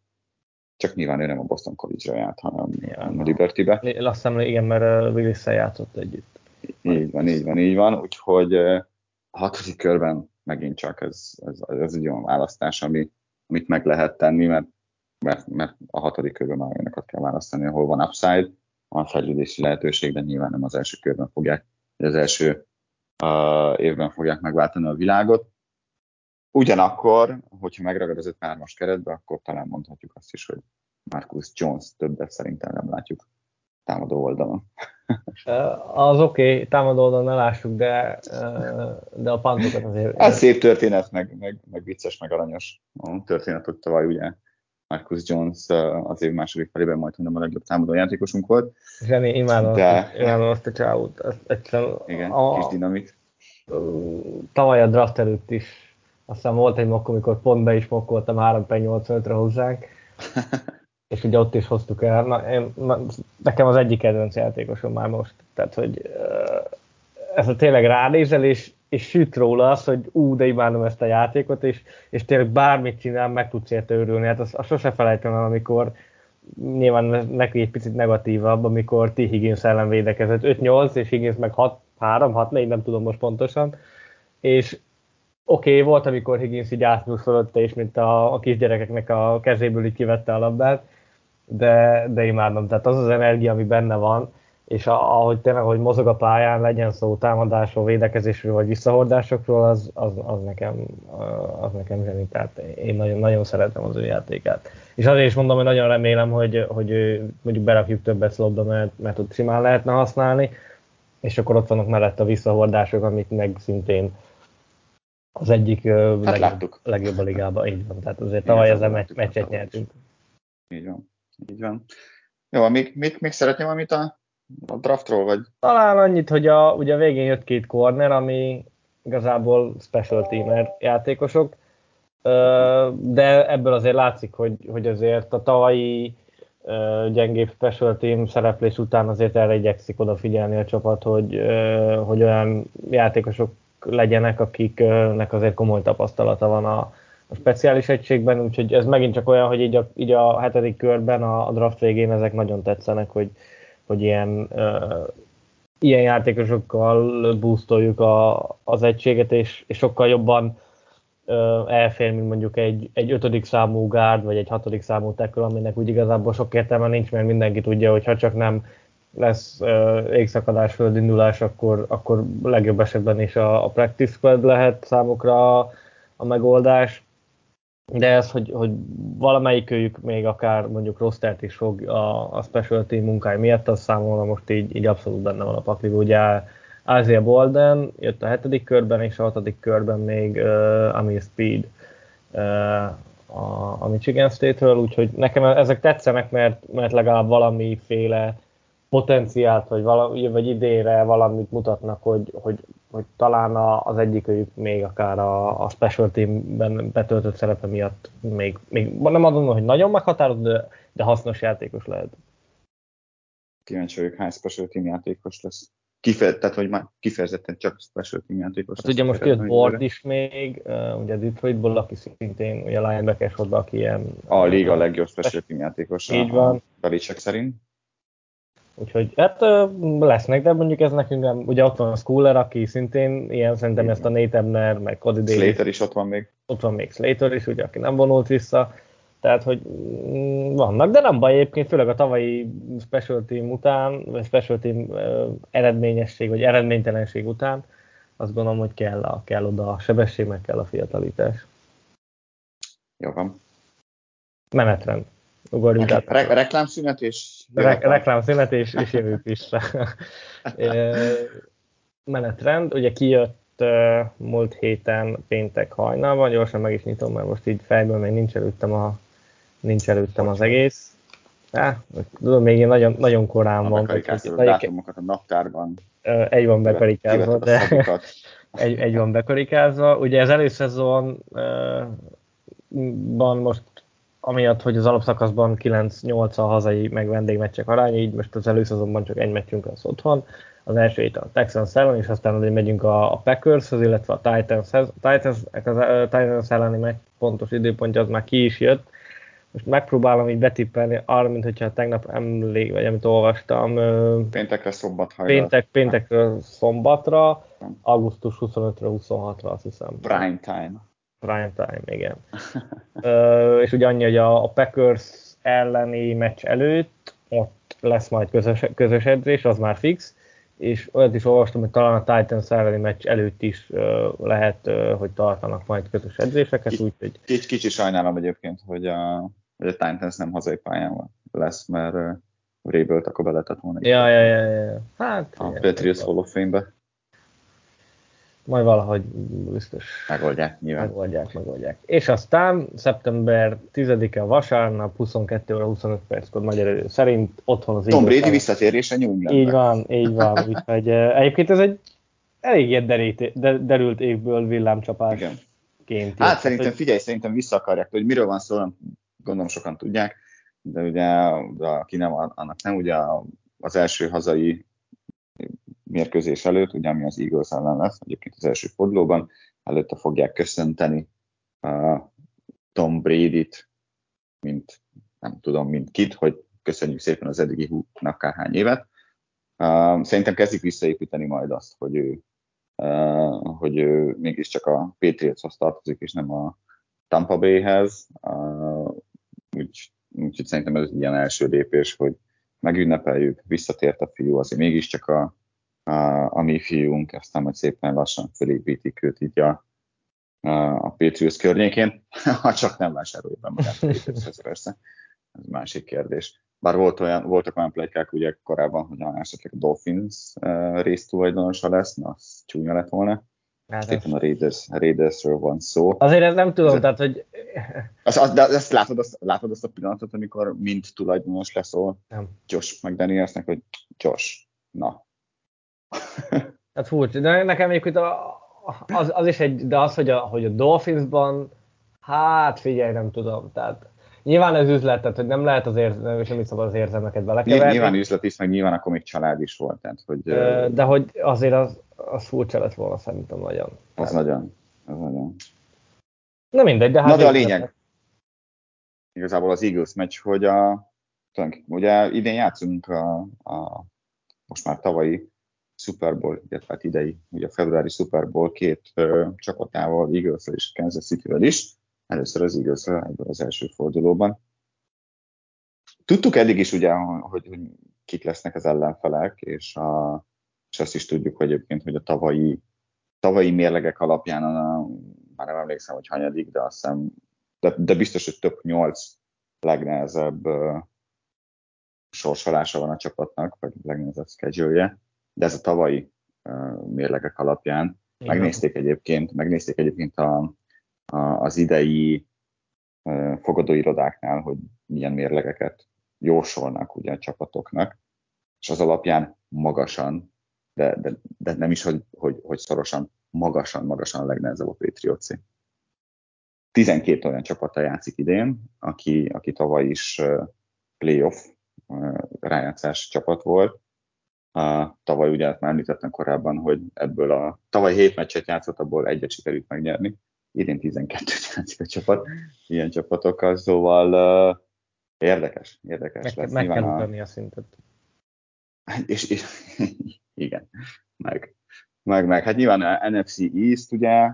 [SPEAKER 2] csak nyilván ő nem a Boston College-ra járt, hanem ja, a Liberty-be.
[SPEAKER 1] Én azt hiszem, igen, mert willis játszott együtt.
[SPEAKER 2] Így van, így van, így van, úgyhogy hatodik körben megint csak ez, ez, ez egy olyan választás, ami, amit meg lehet tenni, mert, mert, mert a hatodik körben már olyanokat kell választani, ahol van upside, van fejlődési lehetőség, de nyilván nem az első körben fogják, az első uh, évben fogják megváltani a világot. Ugyanakkor, hogyha megragad az 5-3-as keretbe, akkor talán mondhatjuk azt is, hogy Marcus Jones többet szerintem nem látjuk támadó oldalon. (laughs)
[SPEAKER 1] Az oké, okay, támadó oldalon ne lássuk, de, de a pantokat azért...
[SPEAKER 2] Ez szép történet, meg, meg, meg vicces, meg aranyos a történet, hogy tavaly ugye Marcus Jones az év második felében majd nem a legjobb támadó játékosunk volt.
[SPEAKER 1] Zseni, imádom, de... imádom azt a csávót.
[SPEAKER 2] Igen, a, kis dinamit.
[SPEAKER 1] Tavaly a draft előtt is aztán volt egy mokk, amikor pont be is mokkoltam 3 85-re hozzánk, (laughs) és ugye ott is hoztuk el. Na, én, na, nekem az egyik kedvenc játékosom már most. Tehát, hogy ez a tényleg ránézel, és, és süt róla az, hogy ú, de imádom ezt a játékot, és, és tényleg bármit csinál, meg tudsz érte örülni. Hát azt, azt sose felejtem el, amikor nyilván neki egy picit negatívabb, amikor T. Higgins ellen védekezett 5-8, és Higgins meg 6-3, 6-4, nem tudom most pontosan, és Oké, okay, volt, amikor Higgins így átnyúlt fölötte, és mint a, a kisgyerekeknek a kezéből így kivette a labdát, de, de imádom. Tehát az az energia, ami benne van, és ahogy tényleg, hogy mozog a pályán, legyen szó támadásról, védekezésről vagy visszahordásokról, az, az, az, nekem, az nekem zseni. Tehát én nagyon, nagyon szeretem az ő játékát. És azért is mondom, hogy nagyon remélem, hogy, hogy mondjuk berakjuk többet szlopba, mert, mert ott simán lehetne használni, és akkor ott vannak mellett a visszahordások, amik meg szintén az egyik hát legjobb,
[SPEAKER 2] láttuk.
[SPEAKER 1] legjobb a ligában, így van. Tehát azért tavaly ezzel meccs, meccset nyertünk.
[SPEAKER 2] Így van. Így van. Jó, még, még, még szeretném amit a, a draftról, vagy?
[SPEAKER 1] Talán annyit, hogy a, ugye a végén jött két corner, ami igazából special teamer játékosok, de ebből azért látszik, hogy, hogy azért a tavalyi gyengébb special team szereplés után azért erre igyekszik odafigyelni a csapat, hogy, hogy olyan játékosok legyenek, akiknek azért komoly tapasztalata van a, a speciális egységben, úgyhogy ez megint csak olyan, hogy így a, így a hetedik körben a, a draft végén ezek nagyon tetszenek, hogy, hogy ilyen, uh, ilyen játékosokkal boostoljuk a, az egységet, és, és sokkal jobban elfér, mint mondjuk egy, egy ötödik számú gárd, vagy egy hatodik számú tackle, aminek úgy igazából sok értelme nincs, mert mindenki tudja, hogy ha csak nem lesz uh, égszakadás, földindulás, akkor, akkor legjobb esetben is a, a practice squad lehet számukra a, a megoldás. De ez, hogy, hogy valamelyikőjük még akár mondjuk rostert is fog a, a special munkája miatt, az számomra most így, így abszolút benne van a pakliba. Ugye Ázia Bolden jött a hetedik körben, és a hatodik körben még uh, Amir Speed uh, a, a Michigan State-ről, úgyhogy nekem ezek tetszenek, mert, mert legalább valamiféle potenciált, vagy, valami, vagy idénre valamit mutatnak, hogy, hogy, hogy talán az egyikőjük még akár a, a special teamben betöltött szerepe miatt még, még nem adom, hogy nagyon meghatározó, de, de hasznos játékos lehet.
[SPEAKER 2] Kíváncsi vagyok, hány special team játékos lesz. Kife, tehát, hogy már kifejezetten csak special team játékos.
[SPEAKER 1] Hát ugye most jött Ward is még, ugye Detroitból, aki szintén ugye linebacker sorban, aki ilyen...
[SPEAKER 2] A liga legjobb special team játékos.
[SPEAKER 1] Így van.
[SPEAKER 2] Belicek szerint.
[SPEAKER 1] Úgyhogy hát lesznek, de mondjuk ez nekünk nem, ugye ott van a Schooler, aki szintén ilyen, szerintem ezt a Nate Ebner, meg Cody
[SPEAKER 2] Davis. Slater is ott van még.
[SPEAKER 1] Ott van még Slater is, ugye, aki nem vonult vissza. Tehát, hogy mm, vannak, de nem baj egyébként, főleg a tavalyi special team után, vagy special team eredményesség, vagy eredménytelenség után, azt gondolom, hogy kell, a, kell oda a sebesség, meg kell a fiatalítás.
[SPEAKER 2] Jó van.
[SPEAKER 1] Menetrend. Ugorjunk
[SPEAKER 2] át. Re- reklámszünet és...
[SPEAKER 1] Re- reklámszünet és, és jövünk vissza. (laughs) (laughs) Menetrend, ugye kijött múlt héten péntek hajnalban, gyorsan meg is nyitom, mert most így fejből még nincs előttem, a, nincs előttem az egész. Há, tudom, még én nagyon, nagyon korán van.
[SPEAKER 2] Bekarikáztad a dátumokat a naptárban.
[SPEAKER 1] Egy van bekarikázva, de (laughs) egy, egy van bekarikázva. Ugye az előszezonban most amiatt, hogy az alapszakaszban 9-8 a hazai meg vendégmeccsek aránya, így most az előszezonban csak egy meccsünk az otthon. Az első itt a Texans ellen, és aztán azért megyünk a, a Packershez, illetve a Titanshez. A Titans, az Titans elleni meccs pontos időpontja az már ki is jött. Most megpróbálom így betippelni arra, mint hogyha tegnap emlék, vagy amit olvastam.
[SPEAKER 2] Péntekre szombat
[SPEAKER 1] hajlal. Péntek, péntekre szombatra, augusztus 25-re, 26-ra azt hiszem.
[SPEAKER 2] Prime time
[SPEAKER 1] prime time, igen. Ö, és ugye annyi, hogy a, a Packers elleni meccs előtt ott lesz majd közös, közös edzés, az már fix, és olyat is olvastam, hogy talán a Titans elleni meccs előtt is uh, lehet, uh, hogy tartanak majd közös edzéseket, úgyhogy...
[SPEAKER 2] Kicsi, kicsi sajnálom egyébként, hogy a, hogy a Titans nem hazai pályán lesz, mert Rébölt akkor beletett volna.
[SPEAKER 1] Ja, ja, ja, ja. Hát,
[SPEAKER 2] a Patriots Hall of Fame-be.
[SPEAKER 1] Majd valahogy biztos.
[SPEAKER 2] Megoldják, nyilván.
[SPEAKER 1] Megoldják, megoldják. És aztán szeptember 10-e vasárnap 22 óra 25 perckor magyar idő szerint otthon az
[SPEAKER 2] Tom Brady visszatérése New
[SPEAKER 1] Így van, így van. (laughs) Úgyhogy, egyébként ez egy elég ilyen derít, derült évből villámcsapás. Igen. Ként
[SPEAKER 2] hát szerintem, figyelj, szerintem vissza akarják, hogy miről van szó, gondolom sokan tudják, de ugye, de aki nem, annak nem, ugye az első hazai mérkőzés előtt, ugye ami az Eagles ellen lesz, egyébként az első fordulóban, előtte fogják köszönteni uh, Tom Brady-t, mint nem tudom, mint kit, hogy köszönjük szépen az eddigi húnak akárhány évet. Uh, szerintem kezdik visszaépíteni majd azt, hogy ő, uh, hogy ő mégiscsak a Patriotshoz tartozik, és nem a Tampa Bayhez. Uh, úgy, úgyhogy szerintem ez egy ilyen első lépés, hogy megünnepeljük, visszatért a fiú, azért mégiscsak a a, a mi fiunk, aztán majd szépen lassan felépítik őt így a, a Patriots környékén, (laughs) ha csak nem vásárolja be magát a Patriotshez persze, ez másik kérdés. Bár volt olyan, voltak olyan plegykák ugye korábban, hogy esetleg a Dolphins uh, résztulajdonosa lesz, na az csúnya lett volna. Hát éppen a Raiders, a Raidersről van szó.
[SPEAKER 1] Azért ez nem tudom, ez, tehát, hogy...
[SPEAKER 2] Az, az, de ezt látod, azt, látod azt a pillanatot, amikor mind tulajdonos
[SPEAKER 1] nem.
[SPEAKER 2] Josh meg Danielsnek, hogy Josh, na.
[SPEAKER 1] Hát furcsa, de nekem egyébként az, az is egy, de az, hogy a, hogy a Dolphinsban, hát figyelj, nem tudom, tehát Nyilván ez üzlet, tehát hogy nem lehet az érzelmek, és nem szabad az érzelmeket belekeverni.
[SPEAKER 2] Nyilván üzlet is, meg nyilván akkor még család is volt. Tehát, hogy,
[SPEAKER 1] de hogy azért az, az furcsa lett volna szerintem nagyon.
[SPEAKER 2] Az hát. nagyon. Az nagyon.
[SPEAKER 1] Na mindegy, de hát...
[SPEAKER 2] Na de a lényeg. Lett. Igazából az Eagles meccs, hogy a, ugye idén játszunk a, a most már tavalyi Super Bowl, illetve hát idei, ugye a februári Super Bowl két ö, csapatával, eagles és Kansas City-vel is Először az eagles ebből az első fordulóban. Tudtuk eddig is ugye, hogy, hogy kik lesznek az ellenfelek, és, a, és azt is tudjuk, hogy egyébként, hogy a tavalyi, tavalyi mérlegek alapján, a, már nem emlékszem, hogy hanyadik, de azt hiszem, de, de biztos, hogy több nyolc legnehezebb uh, sorsolása van a csapatnak, vagy legnehezebb schedule de ez a tavalyi mérlegek alapján. Igen. Megnézték egyébként, megnézték egyébként a, az idei fogadóirodáknál, hogy milyen mérlegeket jósolnak ugye a csapatoknak, és az alapján magasan, de, de, de nem is, hogy, hogy, hogy szorosan, magasan, magasan a legnehezebb a Patriotszi. 12 olyan csapata játszik idén, aki, aki tavaly is playoff rájátszás csapat volt. Tavaly ugye már említettem korábban, hogy ebből a tavaly 7 meccset játszott, abból egyet sikerült megnyerni idén 12-t játszik a csapat, ilyen csapatokkal, szóval uh, érdekes, érdekes
[SPEAKER 1] meg, lesz. Meg kell ugrani a... a szintet.
[SPEAKER 2] És, és (laughs) igen, meg, meg, meg. Hát nyilván a NFC East, ugye,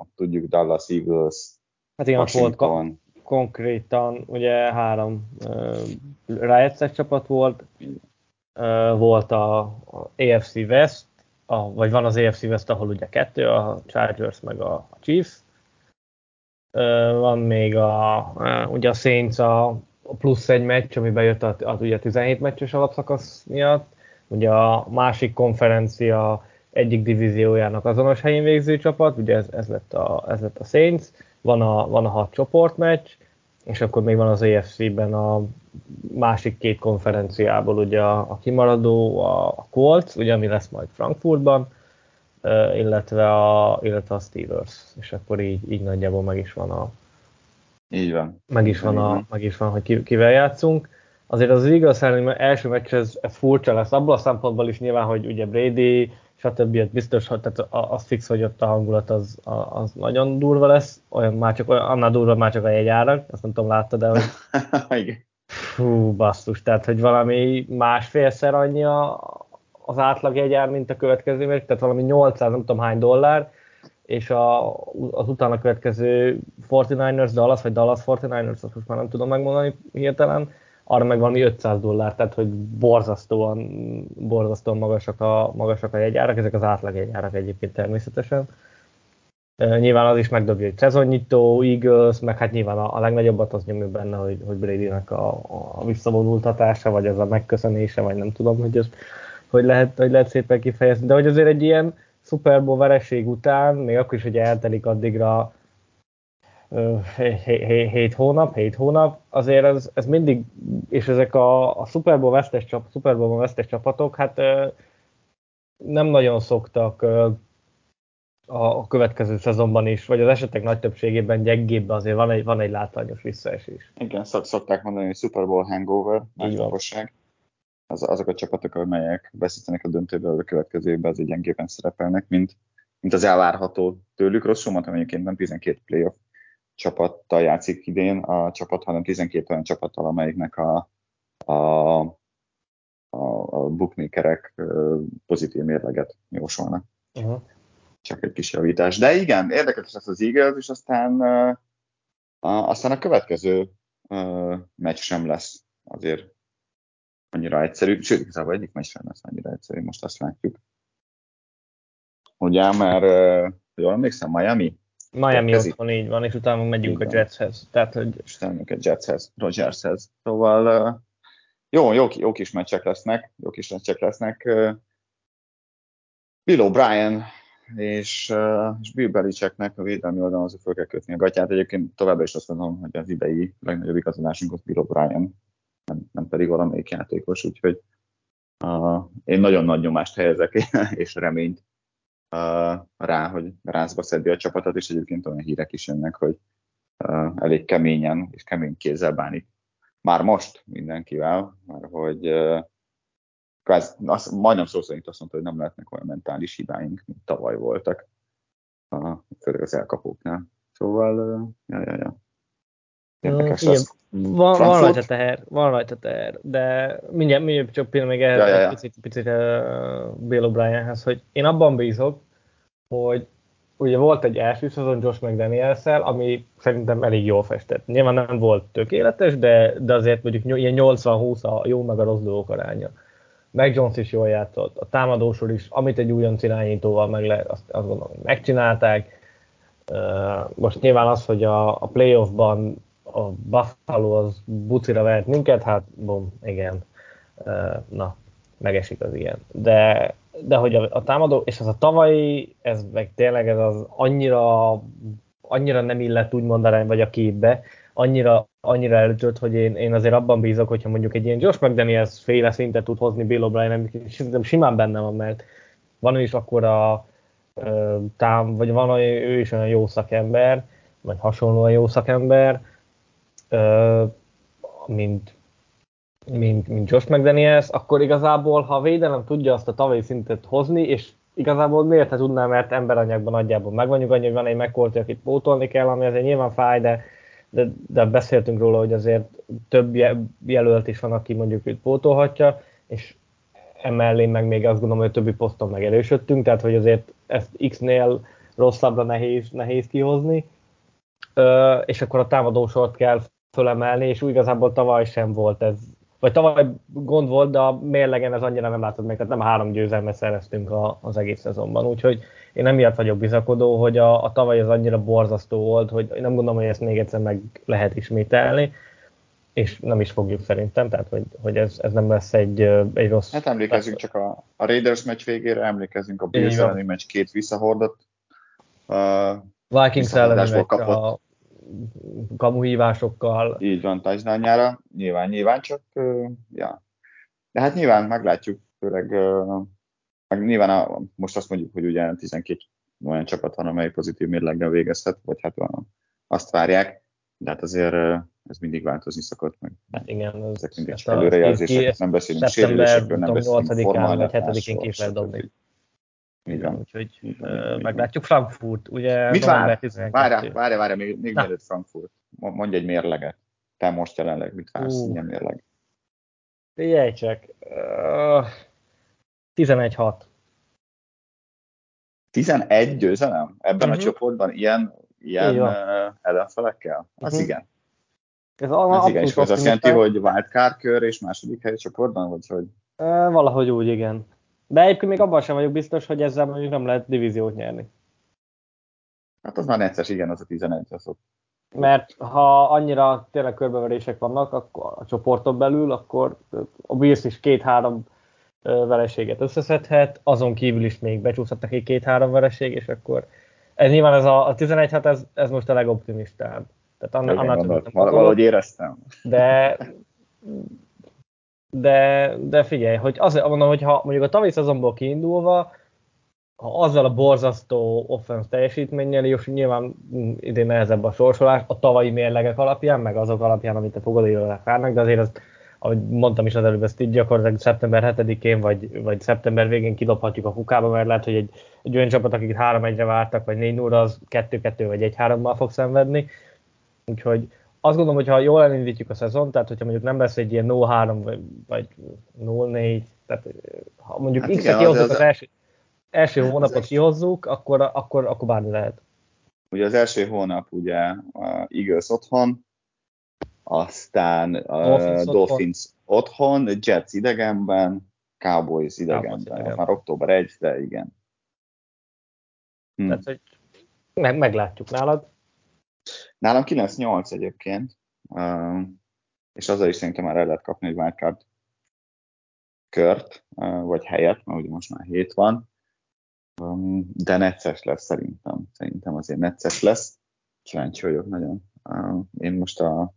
[SPEAKER 2] ott tudjuk Dallas Eagles,
[SPEAKER 1] Hát igen, volt kon- konkrétan, ugye három uh, rájegyszek csapat volt, volt a, a AFC West, a, vagy van az AFC West, ahol ugye kettő, a Chargers meg a, a Chiefs, van még a, ugye a Saints a plusz egy meccs, ami bejött a, a ugye 17 meccses alapszakasz miatt. Ugye a másik konferencia egyik divíziójának azonos helyén végző csapat, ugye ez, ez, lett, a, ez lett a Saints, van a, van a hat csoportmeccs, és akkor még van az AFC-ben a másik két konferenciából ugye a, a kimaradó, a, a Colts, ugye ami lesz majd Frankfurtban, illetve a, illetve a Steelers, és akkor így, így nagyjából meg is van a
[SPEAKER 2] így van.
[SPEAKER 1] Meg is van, a, meg is van hogy kivel játszunk. Azért az igaz, hogy első meccs ez, ez furcsa lesz, abból a szempontból is nyilván, hogy ugye Brady, stb. biztos, hogy tehát az fix, hogy ott a hangulat az, az nagyon durva lesz, olyan már csak, olyan, annál durva már csak a jegyárak, azt nem tudom, láttad, de hogy (laughs)
[SPEAKER 2] Igen.
[SPEAKER 1] Fú, basszus, tehát hogy valami másfélszer annyi az átlag jegyár, mint a következő mérték, tehát valami 800, nem tudom hány dollár, és a, az utána következő 49ers Dallas, vagy Dallas 49ers, azt most már nem tudom megmondani hirtelen, arra meg valami 500 dollár, tehát hogy borzasztóan, borzasztóan magasak a, magasak a jegyárak, ezek az átlag jegyárak egyébként természetesen. Nyilván az is megdobja, hogy szezonnyitó, Eagles, meg hát nyilván a, a legnagyobbat az nyomja benne, hogy, hogy Brady-nek a, a visszavonultatása, vagy az a megköszönése, vagy nem tudom, hogy ez hogy lehet, hogy lehet szépen kifejezni, de hogy azért egy ilyen Super Bowl vereség után, még akkor is, hogy eltelik addigra 7 hónap, 7 hónap, azért ez, ez mindig, és ezek a, a Super Bowl vesztes, csap, Super Bowl vesztes csapatok, hát nem nagyon szoktak a következő szezonban is, vagy az esetek nagy többségében gyengébb, azért van egy, van egy látványos visszaesés.
[SPEAKER 2] Igen, szok, szokták mondani, hogy Super Bowl hangover, nagy az, azok a csapatok, amelyek veszítenek a döntőbe, a következő évben azért gyengében szerepelnek, mint, mint az elvárható tőlük. Rosszul mondtam egyébként, nem 12 playoff csapattal játszik idén a csapat, hanem 12 olyan csapattal, amelyiknek a, a, a, a bookmakerek pozitív mérleget jósolnak. Uh-huh. Csak egy kis javítás. De igen, érdekes lesz az Eagles, és aztán, uh, aztán a következő uh, meccs sem lesz azért annyira egyszerű, sőt, igazából egyik meccs sem lesz annyira egyszerű, most azt látjuk. Ugye, mert jól emlékszem, Miami?
[SPEAKER 1] Miami otthon így van, és utána megyünk így a Jetshez. Tehát, hogy...
[SPEAKER 2] És utána a Jetshez, Rogershez. Szóval jó, jó, jó kis meccsek lesznek, jó kis meccsek lesznek. Bill O'Brien és, és Bill Belichicknek a védelmi oldalon azért fel kell kötni a gatyát. Egyébként továbbra is azt mondom, hogy az idei legnagyobb igazolásunk az Bill O'Brien, nem, nem pedig valamelyik játékos, úgyhogy uh, én nagyon nagy nyomást helyezek (laughs) és reményt uh, rá, hogy rázba szedni a csapatot, és egyébként olyan hírek is jönnek, hogy uh, elég keményen és kemény kézzel bánik már most mindenkivel, mert hogy uh, kvázi, azt, majdnem szó szerint azt mondta, hogy nem lehetnek olyan mentális hibáink, mint tavaly voltak, a, főleg az elkapóknál. Szóval, ja, ja, ja.
[SPEAKER 1] Érdekes Igen, van, van rajta teher, van rajta teher, de mindjárt, mindjárt csak pillanat még ehhez ja, ja, ja. picit, picit uh, Bill O'Brienhez, hogy én abban bízok, hogy ugye volt egy első szezon Josh mcdaniels ami szerintem elég jól festett. Nyilván nem volt tökéletes, de, de azért mondjuk ilyen 80-20 a jó meg a rossz dolgok aránya. Meg Jones is jól játszott, a támadósor is, amit egy újonc irányítóval meg lehet, azt, azt gondolom, hogy megcsinálták. Most nyilván az, hogy a, a playoffban a Buffalo az bucira vehet minket, hát bom, igen, na, megesik az ilyen. De, de hogy a, a támadó, és az a tavalyi, ez meg tényleg ez az annyira, annyira nem illett úgymond arány vagy a képbe, annyira, annyira elütött, hogy én, én azért abban bízok, hogyha mondjuk egy ilyen Josh McDaniels féle szintet tud hozni Bill O'Brien, szerintem simán benne van, mert van ő is akkor a tám, vagy van ő is olyan jó szakember, vagy hasonlóan jó szakember, mint, mint, mint Josh McDaniels, akkor igazából, ha a védelem tudja azt a tavalyi szintet hozni, és igazából miért ne tudná, mert emberanyagban nagyjából meg vagyunk, annyi, hogy van egy megkolti, akit pótolni kell, ami azért nyilván fáj, de, de, de beszéltünk róla, hogy azért több jelölt is van, aki mondjuk őt pótolhatja, és emellé meg még azt gondolom, hogy a többi poszton megerősödtünk, tehát hogy azért ezt X-nél rosszabbra nehéz, nehéz kihozni, Ö, és akkor a támadósort kell fölemelni, és úgy igazából tavaly sem volt ez, vagy tavaly gond volt, de a mérlegen ez annyira nem látod meg, tehát nem három győzelmet szereztünk a, az egész szezonban, úgyhogy én emiatt vagyok bizakodó, hogy a, a tavaly az annyira borzasztó volt, hogy nem gondolom, hogy ezt még egyszer meg lehet ismételni, és nem is fogjuk szerintem, tehát hogy, hogy ez, ez nem lesz egy, egy rossz...
[SPEAKER 2] Hát emlékezünk csak a, a Raiders meccs végére, emlékezünk a Bills elleni meccs két visszahordott uh,
[SPEAKER 1] Vikings elleni meccs a kamuhívásokkal.
[SPEAKER 2] Így van, touchdownjára, nyilván, nyilván csak, uh, ja. De hát nyilván meglátjuk, főleg uh, meg nyilván a, most azt mondjuk, hogy ugye 12 olyan csapat van, amely pozitív mérleggel végezhet, vagy hát azt várják, de hát azért ez mindig változni szokott meg.
[SPEAKER 1] Hát igen, ez,
[SPEAKER 2] ezek mindig csak előrejelzések, nem beszélünk sérülésekről, nem beszélünk
[SPEAKER 1] 8-án vagy 7-én ki lehet dobni. Így van. Úgyhogy így van, uh, meglátjuk. Frankfurt, ugye
[SPEAKER 2] Mit vár? Várj, várj, várj, még, még mielőtt Frankfurt. Mondj egy mérleget. Te most jelenleg mit vársz, uh. ilyen mérleg?
[SPEAKER 1] Figyelj csak. Uh, 11-6.
[SPEAKER 2] 11 győzelem? Ebben uh-huh. a mhm. csoportban ilyen, ilyen uh, ellenfelekkel? Az uh-huh. igen. Ez, Ez igen, és az azt jelenti, hogy wildcard kör és második hely csoportban, vagy hogy?
[SPEAKER 1] Uh, valahogy úgy, igen. De egyébként még abban sem vagyok biztos, hogy ezzel mondjuk nem lehet divíziót nyerni.
[SPEAKER 2] Hát az már necces, igen, az a 11 az ott.
[SPEAKER 1] Mert ha annyira tényleg körbeverések vannak akkor a csoporton belül, akkor a Bills is két-három vereséget összeszedhet, azon kívül is még becsúszhat neki két-három vereség, és akkor ez nyilván ez a, a 11 hát ez, ez most a legoptimistább.
[SPEAKER 2] Tehát anna, annál valahogy éreztem.
[SPEAKER 1] De de, de figyelj, hogy azért mondom, hogy ha mondjuk a tavalyi szezonból kiindulva, ha azzal a borzasztó offense teljesítménnyel, és nyilván idén nehezebb a sorsolás, a tavalyi mérlegek alapján, meg azok alapján, amit a fogadóirodák várnak, de azért az, ahogy mondtam is az előbb, ezt így gyakorlatilag szeptember 7-én, vagy, vagy szeptember végén kidobhatjuk a kukába, mert lehet, hogy egy, egy olyan csapat, akik 3-1-re vártak, vagy 4 0 az 2-2 vagy 1-3-mal fog szenvedni. Úgyhogy azt gondolom, hogy ha jól elindítjuk a szezon, tehát hogyha mondjuk nem lesz egy ilyen 0-3 vagy, vagy 0-4, tehát ha mondjuk hát X-et kihozzuk az, az, első, első hónapot az kihozzuk, akkor, akkor, akkor bármi lehet.
[SPEAKER 2] Ugye az első hónap ugye Eagles otthon, aztán a Dolphins, otthon. Jets idegenben, Cowboys idegenben. Cowboys Már október 1, de igen.
[SPEAKER 1] Hm. Tehát, hogy meg, meglátjuk nálad.
[SPEAKER 2] Nálam 9-8 egyébként, és azzal is szerintem már el lehet kapni egy wildcard kört, vagy helyet, mert ugye most már 7 van. Um, de necces lesz szerintem. Szerintem azért necces lesz. Kíváncsi vagyok nagyon. Uh, én most a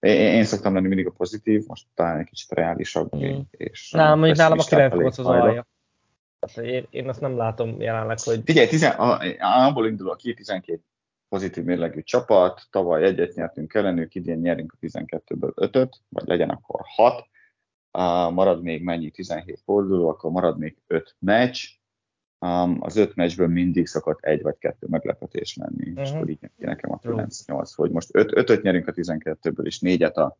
[SPEAKER 2] én, szoktam lenni mindig a pozitív, most talán egy kicsit reálisabb. Mm. És
[SPEAKER 1] nem, mondjuk nálam a 9 az alja. Én, én azt nem látom jelenleg, hogy...
[SPEAKER 2] Figyelj, tizen, abból indul a ki 12 pozitív mérlegű csapat, tavaly egyet nyertünk ellenük, idén nyerünk a 12-ből 5-öt, vagy legyen akkor 6, uh, marad még mennyi 17 forduló, akkor marad még 5 meccs, um, az 5 meccsből mindig szokott egy vagy kettő meglepetés lenni, uh-huh. és mhm. akkor így nekem a 9-8, hogy most 5-öt nyerünk a 12-ből, és 4-et a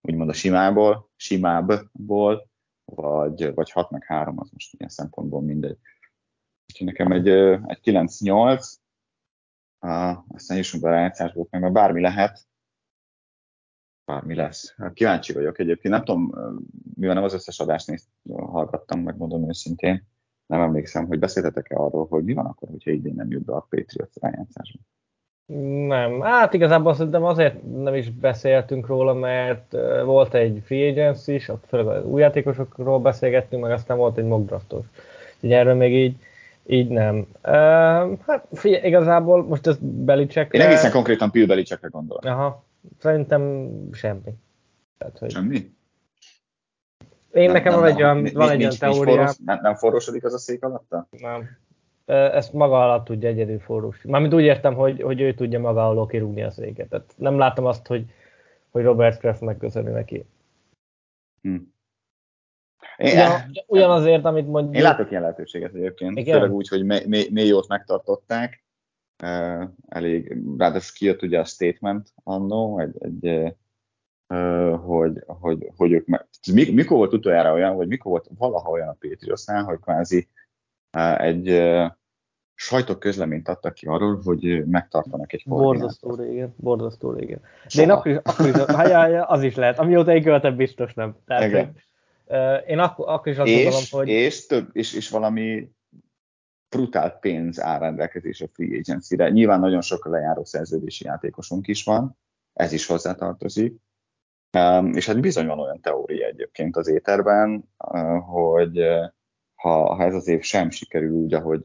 [SPEAKER 2] úgymond a simából, simábbból, vagy, vagy 6 meg 3, az most ilyen szempontból mindegy. Úgyhogy nekem egy, egy 9-8, uh, aztán jussunk be a rájátszásból, meg mert bármi lehet, bármi lesz. Hát kíváncsi vagyok egyébként, nem tudom, mivel nem az összes adást nézt, hallgattam, megmondom őszintén, nem emlékszem, hogy beszéltetek-e arról, hogy mi van akkor, hogyha idén nem jut be a Patriots rájátszásba.
[SPEAKER 1] Nem, hát igazából szerintem azért nem is beszéltünk róla, mert volt egy free agency is, főleg az új játékosokról beszélgettünk, meg aztán volt egy mock draftos. Úgyhogy erről még így, így nem. Uh, hát figyelj, igazából most ez Belicsekre...
[SPEAKER 2] Én egészen konkrétan Bill Belicsekre gondolok.
[SPEAKER 1] Aha, szerintem semmi.
[SPEAKER 2] Tehát, hogy... Semmi?
[SPEAKER 1] Én nem, nekem nem, van egy olyan, van egy olyan teóriám.
[SPEAKER 2] Nem, nem forrósodik az a szék alatta?
[SPEAKER 1] Nem ezt maga alatt tudja egyedül forrós. Mármint úgy értem, hogy, hogy ő tudja maga alól kirúgni a széket. Tehát nem látom azt, hogy, hogy Robert Kraft megköszöni neki. Hm. Én, Ugyan, ugyanazért, amit mondjuk...
[SPEAKER 2] Én látok ilyen lehetőséget egyébként, Igen? főleg úgy, hogy mély jót megtartották, elég, ráadásul kijött ugye a statement annó, egy, egy hogy, hogy, hogy ők meg... Mikor volt utoljára olyan, vagy mikor volt valaha olyan a Patriotsnál, hogy kvázi egy sajtóközleményt adtak ki arról, hogy megtartanak egy
[SPEAKER 1] Borzasztó régen, borzasztó régen. De én akkor is, akkor is hát, az is lehet, amióta én követem, biztos nem. Tehát, Igen. Hogy, én akkor, akkor is azt és, gondolom, hogy...
[SPEAKER 2] És, több, és, és valami brutál pénz áll rendelkezésre free agency-re. Nyilván nagyon sok lejáró szerződési játékosunk is van, ez is hozzátartozik. És hát bizony van olyan teória egyébként az éterben, hogy ha, ha ez az év sem sikerül úgy, ahogy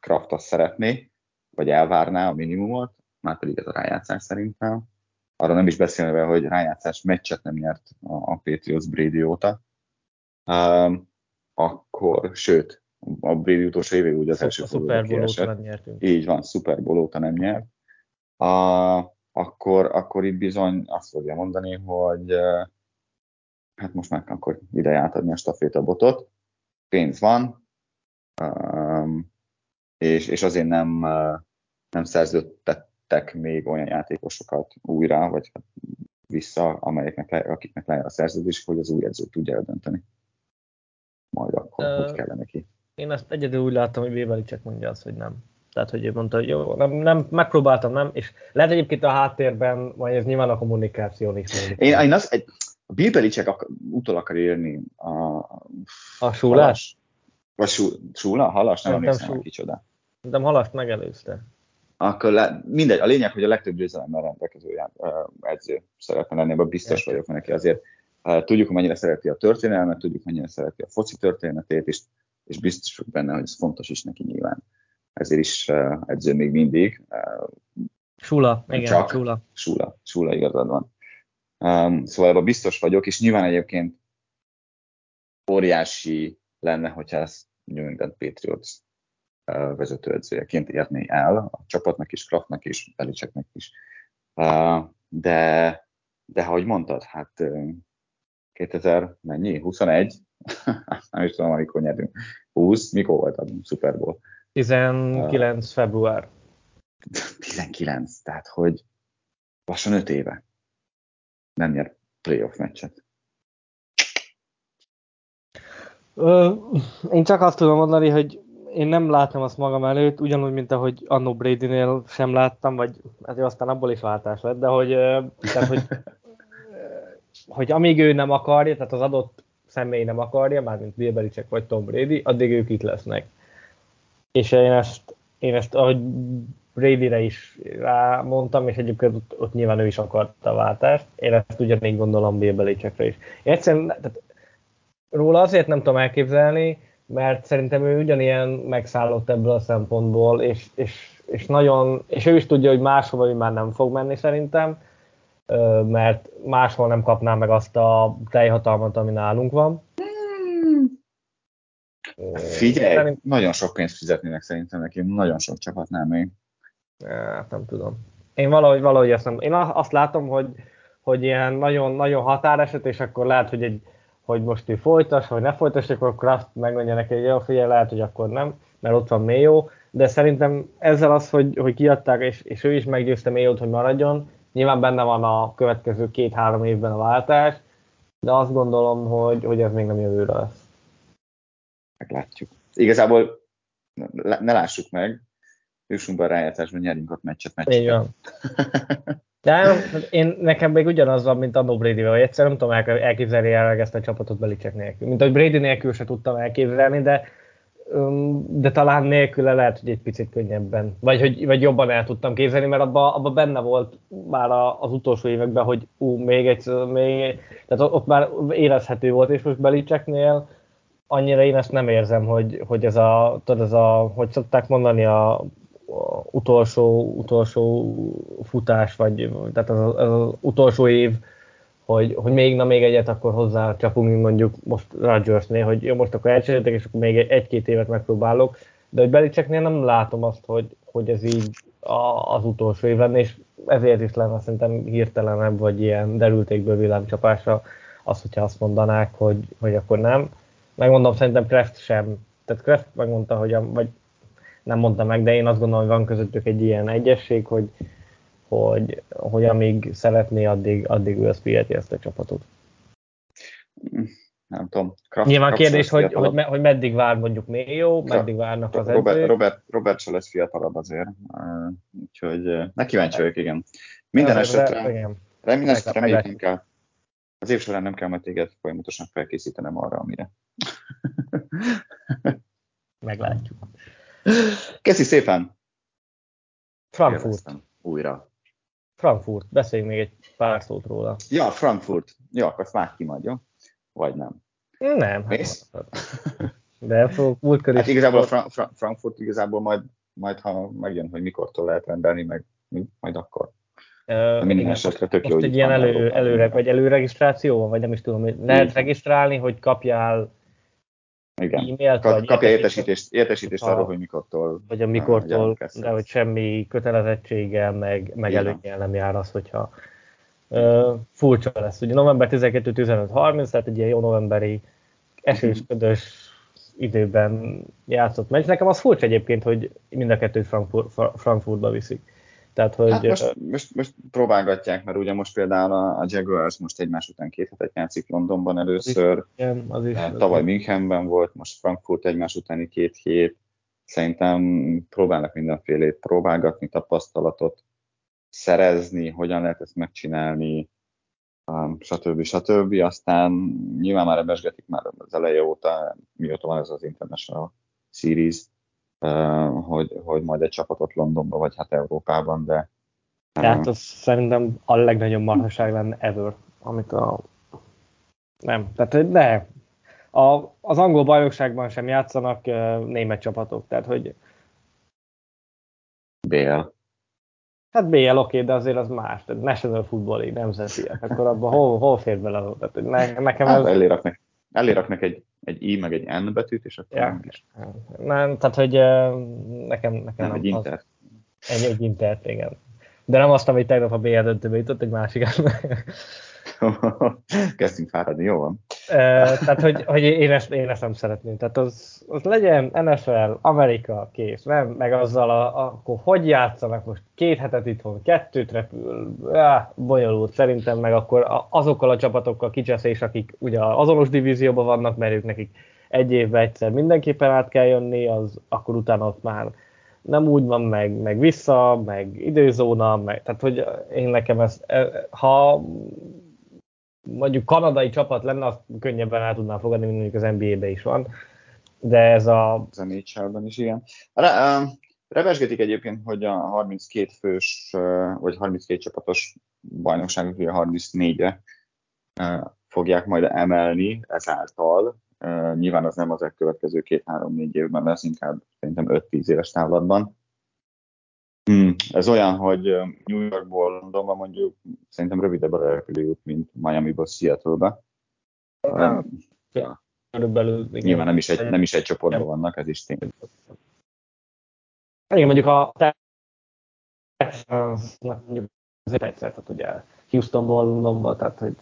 [SPEAKER 2] Kraft azt szeretné, vagy elvárná a minimumot, már pedig ez a rájátszás szerintem, arra nem is beszélve, hogy rájátszás meccset nem nyert a, a Patriots Brady óta, um, akkor, sőt, a Brady utolsó évig úgy az első
[SPEAKER 1] Super Bowl óta nem nyertünk.
[SPEAKER 2] Így van, Super Bowl óta nem nyert. Uh, akkor, akkor itt bizony azt fogja mondani, hogy hát most már akkor ide átadni a stafétabotot pénz van, és, és azért nem, nem szerződtettek még olyan játékosokat újra, vagy hát vissza, amelyeknek, akiknek lejár a szerződés, hogy az új edző tudja eldönteni. Majd akkor, uh, hogy kellene neki.
[SPEAKER 1] Én ezt egyedül úgy láttam, hogy Vébeli csak mondja azt, hogy nem. Tehát, hogy ő mondta, hogy jó, nem, nem, megpróbáltam, nem, és lehet egyébként a háttérben, majd ez nyilván a kommunikáción is.
[SPEAKER 2] Én, én az, egy, a Bill Belichick ak- utol akar érni a...
[SPEAKER 1] A súlás?
[SPEAKER 2] Vagy sú, súla? Halas? Nem emlékszem, sú... kicsoda.
[SPEAKER 1] De halast megelőzte.
[SPEAKER 2] Akkor le, mindegy, a lényeg, hogy a legtöbb győzelemmel rendelkező edző szeretne lenni, ebben biztos vagyok neki azért. Tudjuk, hogy mennyire szereti a történelmet, tudjuk, mennyire szereti a foci történetét, és, és biztos vagyok benne, hogy ez fontos is neki nyilván. Ezért is edző még mindig.
[SPEAKER 1] Sula, igen, csak, Sula.
[SPEAKER 2] Sula, Sula igazad van. Um, szóval ebben biztos vagyok, és nyilván egyébként óriási lenne, hogyha ezt New England Patriots vezetőedzőjeként érné el a csapatnak is, Kraftnak is, Belicseknek is. De, de ahogy mondtad, hát uh, 2000 mennyi? 21? (laughs) Nem is tudom, amikor nyerünk. 20? Mikor volt a Super Bowl?
[SPEAKER 1] 19 uh, február. (laughs)
[SPEAKER 2] 19, tehát hogy lassan 5 éve nem nyer playoff meccset.
[SPEAKER 1] Én csak azt tudom mondani, hogy én nem látom azt magam előtt, ugyanúgy, mint ahogy Anno Brady-nél sem láttam, vagy hát aztán abból is váltás lett, de hogy, tehát, hogy, hogy amíg ő nem akarja, tehát az adott személy nem akarja, mármint Bill Belichick vagy Tom Brady, addig ők itt lesznek. És én ezt, én ezt ahogy Brady-re is rámondtam, és egyébként ott, ott nyilván ő is akarta a váltást. Én ezt ugyanígy gondolom Bill Belichickre is. Én egyszerűen, tehát róla azért nem tudom elképzelni, mert szerintem ő ugyanilyen megszállott ebből a szempontból, és, és, és nagyon, és ő is tudja, hogy máshova ő már nem fog menni szerintem, mert máshol nem kapná meg azt a teljhatalmat, ami nálunk van.
[SPEAKER 2] Figyelj, Szerint... nagyon sok pénzt fizetnének szerintem neki, nagyon sok csapatnál még.
[SPEAKER 1] Hát nem tudom. Én valahogy, valahogy azt nem. Én azt látom, hogy, hogy ilyen nagyon, nagyon határeset, és akkor lehet, hogy, egy, hogy most ő folytas, vagy ne folytas, akkor Kraft megmondja neki, hogy jó, figyelj, lehet, hogy akkor nem, mert ott van Mayo, de szerintem ezzel az, hogy, hogy kiadták, és, és ő is meggyőzte Mayot, hogy maradjon, nyilván benne van a következő két-három évben a váltás, de azt gondolom, hogy, hogy ez még nem jövőre lesz.
[SPEAKER 2] Meglátjuk. Igazából ne lássuk meg, jussunk be a rájátszásban, nyerjünk ott meccset, meccset. Így van.
[SPEAKER 1] De én, nekem még ugyanaz van, mint a No brady hogy egyszer nem tudom elképzelni el ezt a csapatot Belicek nélkül. Mint hogy Brady nélkül se tudtam elképzelni, de de talán nélküle lehet, hogy egy picit könnyebben, vagy, hogy, vagy jobban el tudtam képzelni, mert abban abba benne volt már az utolsó években, hogy ú, még egy, még, tehát ott már érezhető volt, és most Belicseknél annyira én ezt nem érzem, hogy, hogy ez a, tudod, ez a, hogy szokták mondani, a utolsó, utolsó futás, vagy tehát az, az utolsó év, hogy, hogy még, na még egyet akkor hozzá csapunk, mondjuk most Rodgersnél, hogy jó, most akkor elcseréltek, és akkor még egy-két évet megpróbálok, de hogy Belicseknél nem látom azt, hogy, hogy ez így a, az utolsó év lenne, és ezért is lenne szerintem hirtelenebb, vagy ilyen derültékből villámcsapásra az, hogyha azt mondanák, hogy, hogy akkor nem. Megmondom, szerintem Kraft sem. Tehát Kraft megmondta, hogy a, vagy nem mondta meg, de én azt gondolom, hogy van közöttük egy ilyen egyesség, hogy, hogy, hogy amíg szeretné, addig, addig ő azt fiheti ezt a csapatot.
[SPEAKER 2] Nem tudom.
[SPEAKER 1] Kraft, Nyilván Kraft kérdés, hogy, hogy, me, hogy meddig vár mondjuk jó, meddig várnak az
[SPEAKER 2] Robert, edzők. Robert, Robert se lesz fiatalabb azért, úgyhogy uh, ne kíváncsi vagyok, igen. Minden esetre, igen. minden esetre reméljük kell, az év során nem kell majd téged folyamatosan felkészítenem arra, amire. (laughs)
[SPEAKER 1] Meglátjuk.
[SPEAKER 2] Köszi szépen!
[SPEAKER 1] Frankfurt. Éreztem
[SPEAKER 2] újra.
[SPEAKER 1] Frankfurt, beszéljünk még egy pár szót róla.
[SPEAKER 2] Ja, Frankfurt. Jó, akkor már ki majd, jó? Vagy nem?
[SPEAKER 1] Nem. Hát, de múltkor
[SPEAKER 2] is... Hát igazából a Fra- Fra- Frankfurt igazából majd, majd, ha megjön, hogy mikortól lehet rendelni, meg majd akkor.
[SPEAKER 1] Minden esetre tök jó, egy ilyen elő, előre, vagy előregisztráció vagy nem is tudom, lehet regisztrálni, hogy kapjál
[SPEAKER 2] igen. e-mailt, Kap, kapja értesítést, értesítést arról, hogy mikortól.
[SPEAKER 1] Vagy a mikortól, de hogy semmi kötelezettséggel, meg, meg előnyel nem jár az, hogyha uh, furcsa lesz. Ugye november 12-15-30, tehát egy ilyen jó novemberi esős, ködös időben játszott meccs. Nekem az furcsa egyébként, hogy mind a kettőt Frankfurt, Frankfurtba viszik. Tehát, hogy, hát
[SPEAKER 2] most, most, most, próbálgatják, mert ugye most például a, a Jaguars most egymás után két hetet játszik Londonban először, az is, igen, az is, tavaly Münchenben volt, most Frankfurt egymás utáni két hét, szerintem próbálnak mindenfélét próbálgatni, tapasztalatot szerezni, hogyan lehet ezt megcsinálni, stb. stb. Aztán nyilván már ebesgetik már az eleje óta, mióta van ez az International Series, hogy, hogy majd egy csapatot Londonban, vagy hát Európában, de...
[SPEAKER 1] Tehát az szerintem a legnagyobb marhaság lenne ever, amit a... Nem, tehát de a, az angol bajnokságban sem játszanak német csapatok, tehát hogy...
[SPEAKER 2] BL.
[SPEAKER 1] Hát BL oké, de azért az más, tehát National Football League, nemzeti, akkor abban hol, hol fér bele? Tehát, ne, nekem
[SPEAKER 2] hát, ez... eléraknak egy egy I meg egy N betűt, és akkor ja. is.
[SPEAKER 1] Nem, tehát, hogy nekem, nekem
[SPEAKER 2] nem, nem egy Inter.
[SPEAKER 1] Egy, egy Inter, igen. De nem azt, amit tegnap a BL döntőbe jutott, egy másik. (laughs)
[SPEAKER 2] Kezdtünk fáradni, jó van.
[SPEAKER 1] tehát, hogy, hogy én, ezt, én ezt nem szeretném. Tehát az, az legyen NFL, Amerika, kész. Nem, meg azzal, a, akkor hogy játszanak most két hetet itthon, kettőt repül, já, bonyolult szerintem, meg akkor azokkal a csapatokkal kicseszés, akik ugye azonos divízióban vannak, mert ők nekik egy évben egyszer mindenképpen át kell jönni, az akkor utána ott már nem úgy van, meg, meg vissza, meg időzóna, meg, tehát hogy én nekem ez, ha mondjuk kanadai csapat lenne, azt könnyebben el tudnám fogadni, mint mondjuk az NBA-be is van. De ez a...
[SPEAKER 2] Az nhl is, igen. Re, uh, revesgetik egyébként, hogy a 32 fős, vagy 32 csapatos bajnokságot, ugye 34-re uh, fogják majd emelni ezáltal, Uh, nyilván az nem az elkövetkező két-három-négy évben lesz, inkább szerintem 5-10 éves távlatban. Hmm, ez olyan, hogy New Yorkból Londonba mondjuk szerintem rövidebb a repülőút, mint Miami-ból Seattle-be.
[SPEAKER 1] Uh, ja. Körülbelül.
[SPEAKER 2] Nyilván nem is, egy, nem is egy csoportban vannak, ez is tény.
[SPEAKER 1] Igen, mondjuk a mondjuk azért egyszer, tehát ugye Houstonból, Londonból, tehát hogy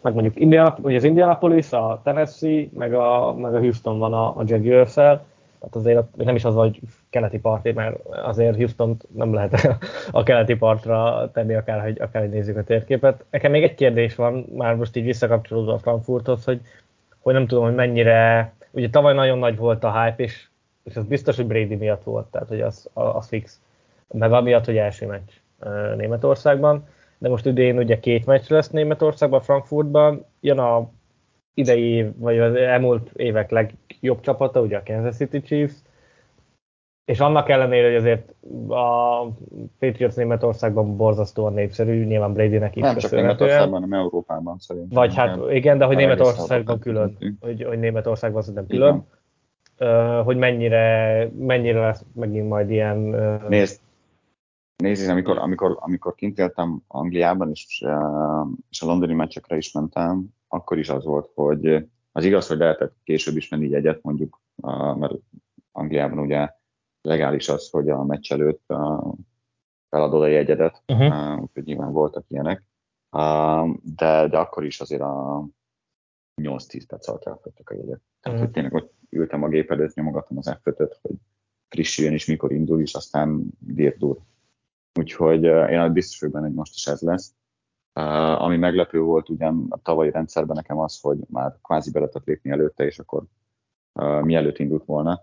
[SPEAKER 1] meg mondjuk India, ugye az Indianapolis, a Tennessee, meg a, meg a Houston van a, a jaguars -el. Tehát azért nem is az, hogy keleti parti, mert azért houston nem lehet (laughs) a keleti partra tenni, akár, hogy, akár hogy nézzük a térképet. Nekem még egy kérdés van, már most így visszakapcsolódva a Frankfurthoz, hogy, hogy nem tudom, hogy mennyire, ugye tavaly nagyon nagy volt a hype, és, és az biztos, hogy Brady miatt volt, tehát hogy az, az fix, meg amiatt, hogy első meccs Németországban. De most idén ugye két meccs lesz Németországban, Frankfurtban, jön a idei, vagy az elmúlt évek legjobb csapata, ugye a Kansas City Chiefs, és annak ellenére, hogy azért a Patriots Németországban borzasztóan népszerű, nyilván Brady-nek is
[SPEAKER 2] Nem csak Németországban, hanem Európában szerintem.
[SPEAKER 1] Vagy hát igen, de hogy Németországban külön, hogy, hogy Németországban szerintem külön. Uh, hogy mennyire, mennyire lesz megint majd ilyen... Uh,
[SPEAKER 2] Nézd, Nézd, amikor, amikor, amikor kint éltem Angliában, és, és a londoni meccsekre is mentem, akkor is az volt, hogy az igaz, hogy lehetett később is menni egyet, mondjuk, mert Angliában ugye legális az, hogy a meccs előtt feladod a jegyedet, uh-huh. úgyhogy nyilván voltak ilyenek, de, de akkor is azért a 8-10 perc alatt elfogytak a jegyet. Tehát, uh-huh. hogy tényleg ott ültem a gép előtt, nyomogatom az f hogy frissüljön is, mikor indul, és aztán dirdur Úgyhogy én biztos vagyok benne, hogy most is ez lesz. Uh, ami meglepő volt ugyan a tavalyi rendszerben nekem az, hogy már kvázi be lehetett lépni előtte, és akkor uh, mielőtt indult volna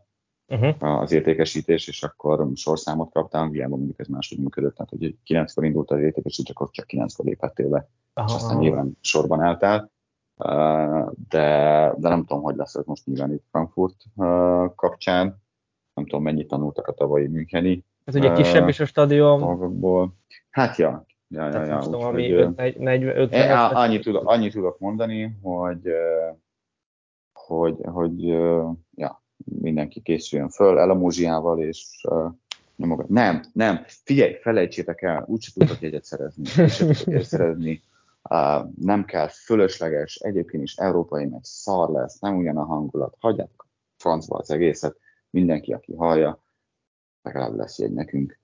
[SPEAKER 2] uh-huh. az értékesítés, és akkor sorszámot kaptál, Angliában mondjuk ez máshogy működött, tehát hogy 9-kor indult az értékesítés, akkor csak 9-kor léphettél be, Aha. és aztán nyilván sorban álltál. Uh, de, de nem tudom, hogy lesz ez most nyilván itt Frankfurt uh, kapcsán, nem tudom, mennyit tanultak a tavalyi Müncheni
[SPEAKER 1] ez ugye kisebb is a stadion.
[SPEAKER 2] Magakból. Hát ja, ja, ja, ja.
[SPEAKER 1] Tudom, ami 50
[SPEAKER 2] annyit, tudok, annyit tudok mondani, hogy, hogy, hogy ja, mindenki készüljön föl Elamózsiával, és nyomogat. Nem, nem, figyelj, felejtsétek el, úgyse tudok egyet szerezni, úgyse tudok egyet szerezni. Uh, nem kell, fölösleges, egyébként is európai meg szar lesz, nem ugyan a hangulat, hagyjátok francba az egészet, mindenki, aki hallja, legalább lesz egy nekünk.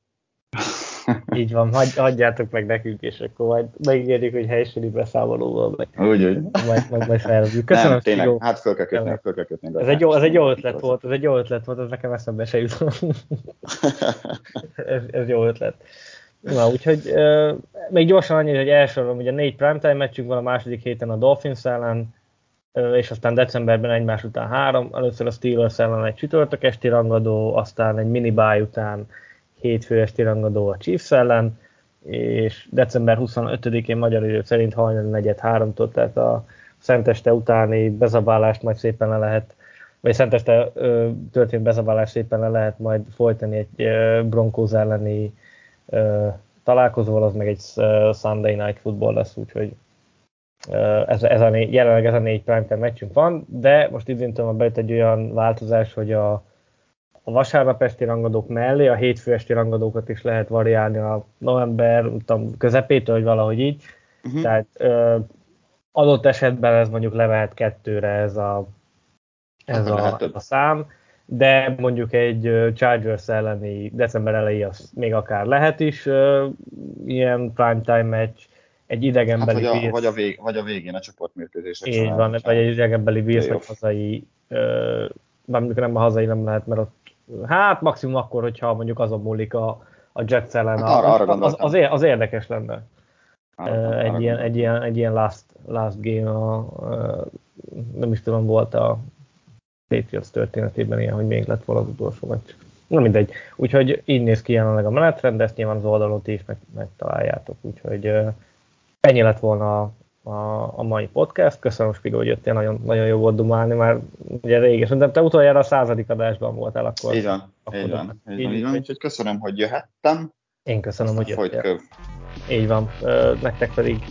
[SPEAKER 1] Így van, hagy, hagyjátok meg nekünk, és akkor majd megígérjük, hogy helység beszámolóval meg.
[SPEAKER 2] Úgy, úgy.
[SPEAKER 1] Majd, majd, majd felvegyük. Köszönöm,
[SPEAKER 2] Nem, tényleg, Szigó. hát föl kell kötni, föl kell kötni.
[SPEAKER 1] Ez egy, jó, ez egy jó ötlet volt, ez egy jó ötlet volt, ez nekem eszembe se jutott. ez, ez jó ötlet. Na, úgyhogy uh, még gyorsan annyi, hogy elsorolom, ugye négy primetime meccsünk van a második héten a Dolphins ellen, és aztán decemberben egymás után három, először a Steelers ellen egy csütörtök esti rangadó, aztán egy mini után hétfő esti rangadó a Chiefs ellen, és december 25-én magyar idő szerint hajnal negyed háromtól, tehát a szenteste utáni bezabálást majd szépen le lehet, vagy szenteste ö, történt bezabálást szépen le lehet majd folytani egy ö, elleni ö, találkozóval, az meg egy Sunday Night Football lesz, úgyhogy ez, ez a négy, jelenleg ez a négy primetime meccsünk van, de most idéntől bejött egy olyan változás, hogy a, a vasárnap esti rangadók mellé a hétfő esti rangadókat is lehet variálni a november tudom, közepétől, vagy valahogy így. Uh-huh. Tehát ö, adott esetben ez mondjuk levehet kettőre ez a, ez a, a szám, de mondjuk egy Chargers elleni december elejé az még akár lehet is ö, ilyen primetime meccs, egy idegenbeli
[SPEAKER 2] hát, vagy, a, vagy, a vég, vagy a végén a csoportmérkőzések
[SPEAKER 1] Így van, vagy egy idegenbeli Bills, vagy hazai, mondjuk nem a hazai nem lehet, mert ott, hát maximum akkor, hogyha mondjuk azon múlik a, a Jets ellen, hát arra, arra az, az, az, érdekes lenne. Arra, egy, arra ilyen, egy, ilyen, egy ilyen last, last game, a, a, nem is tudom, volt a Patriots történetében ilyen, hogy még lett volna az utolsó meccs. Na mindegy. Úgyhogy így néz ki jelenleg a menetrend, de ezt nyilván az oldalon is meg, megtaláljátok. Úgyhogy ennyi lett volna a, a, a mai podcast. Köszönöm, Spigó, hogy jöttél, nagyon, nagyon jó volt dumálni, már ugye rég, és szerintem te utoljára a századik adásban voltál akkor.
[SPEAKER 2] Így van, akkor így van, így, így van, így van, úgyhogy köszönöm, hogy jöhettem.
[SPEAKER 1] Én köszönöm, hogy jöttél. Folytkör. Így van, nektek pedig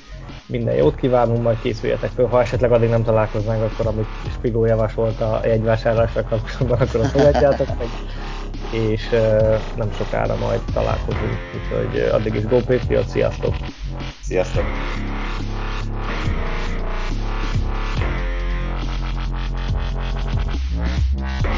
[SPEAKER 1] minden jót kívánunk, majd készüljetek föl, ha esetleg addig nem találkoznánk, akkor amit Spigó javasolt a jegyvásárlásra kapcsolatban, akkor azt fogadjátok meg, és nem sokára majd találkozunk, úgyhogy addig is GoPay, sziasztok!
[SPEAKER 2] Sziasztok! Bye.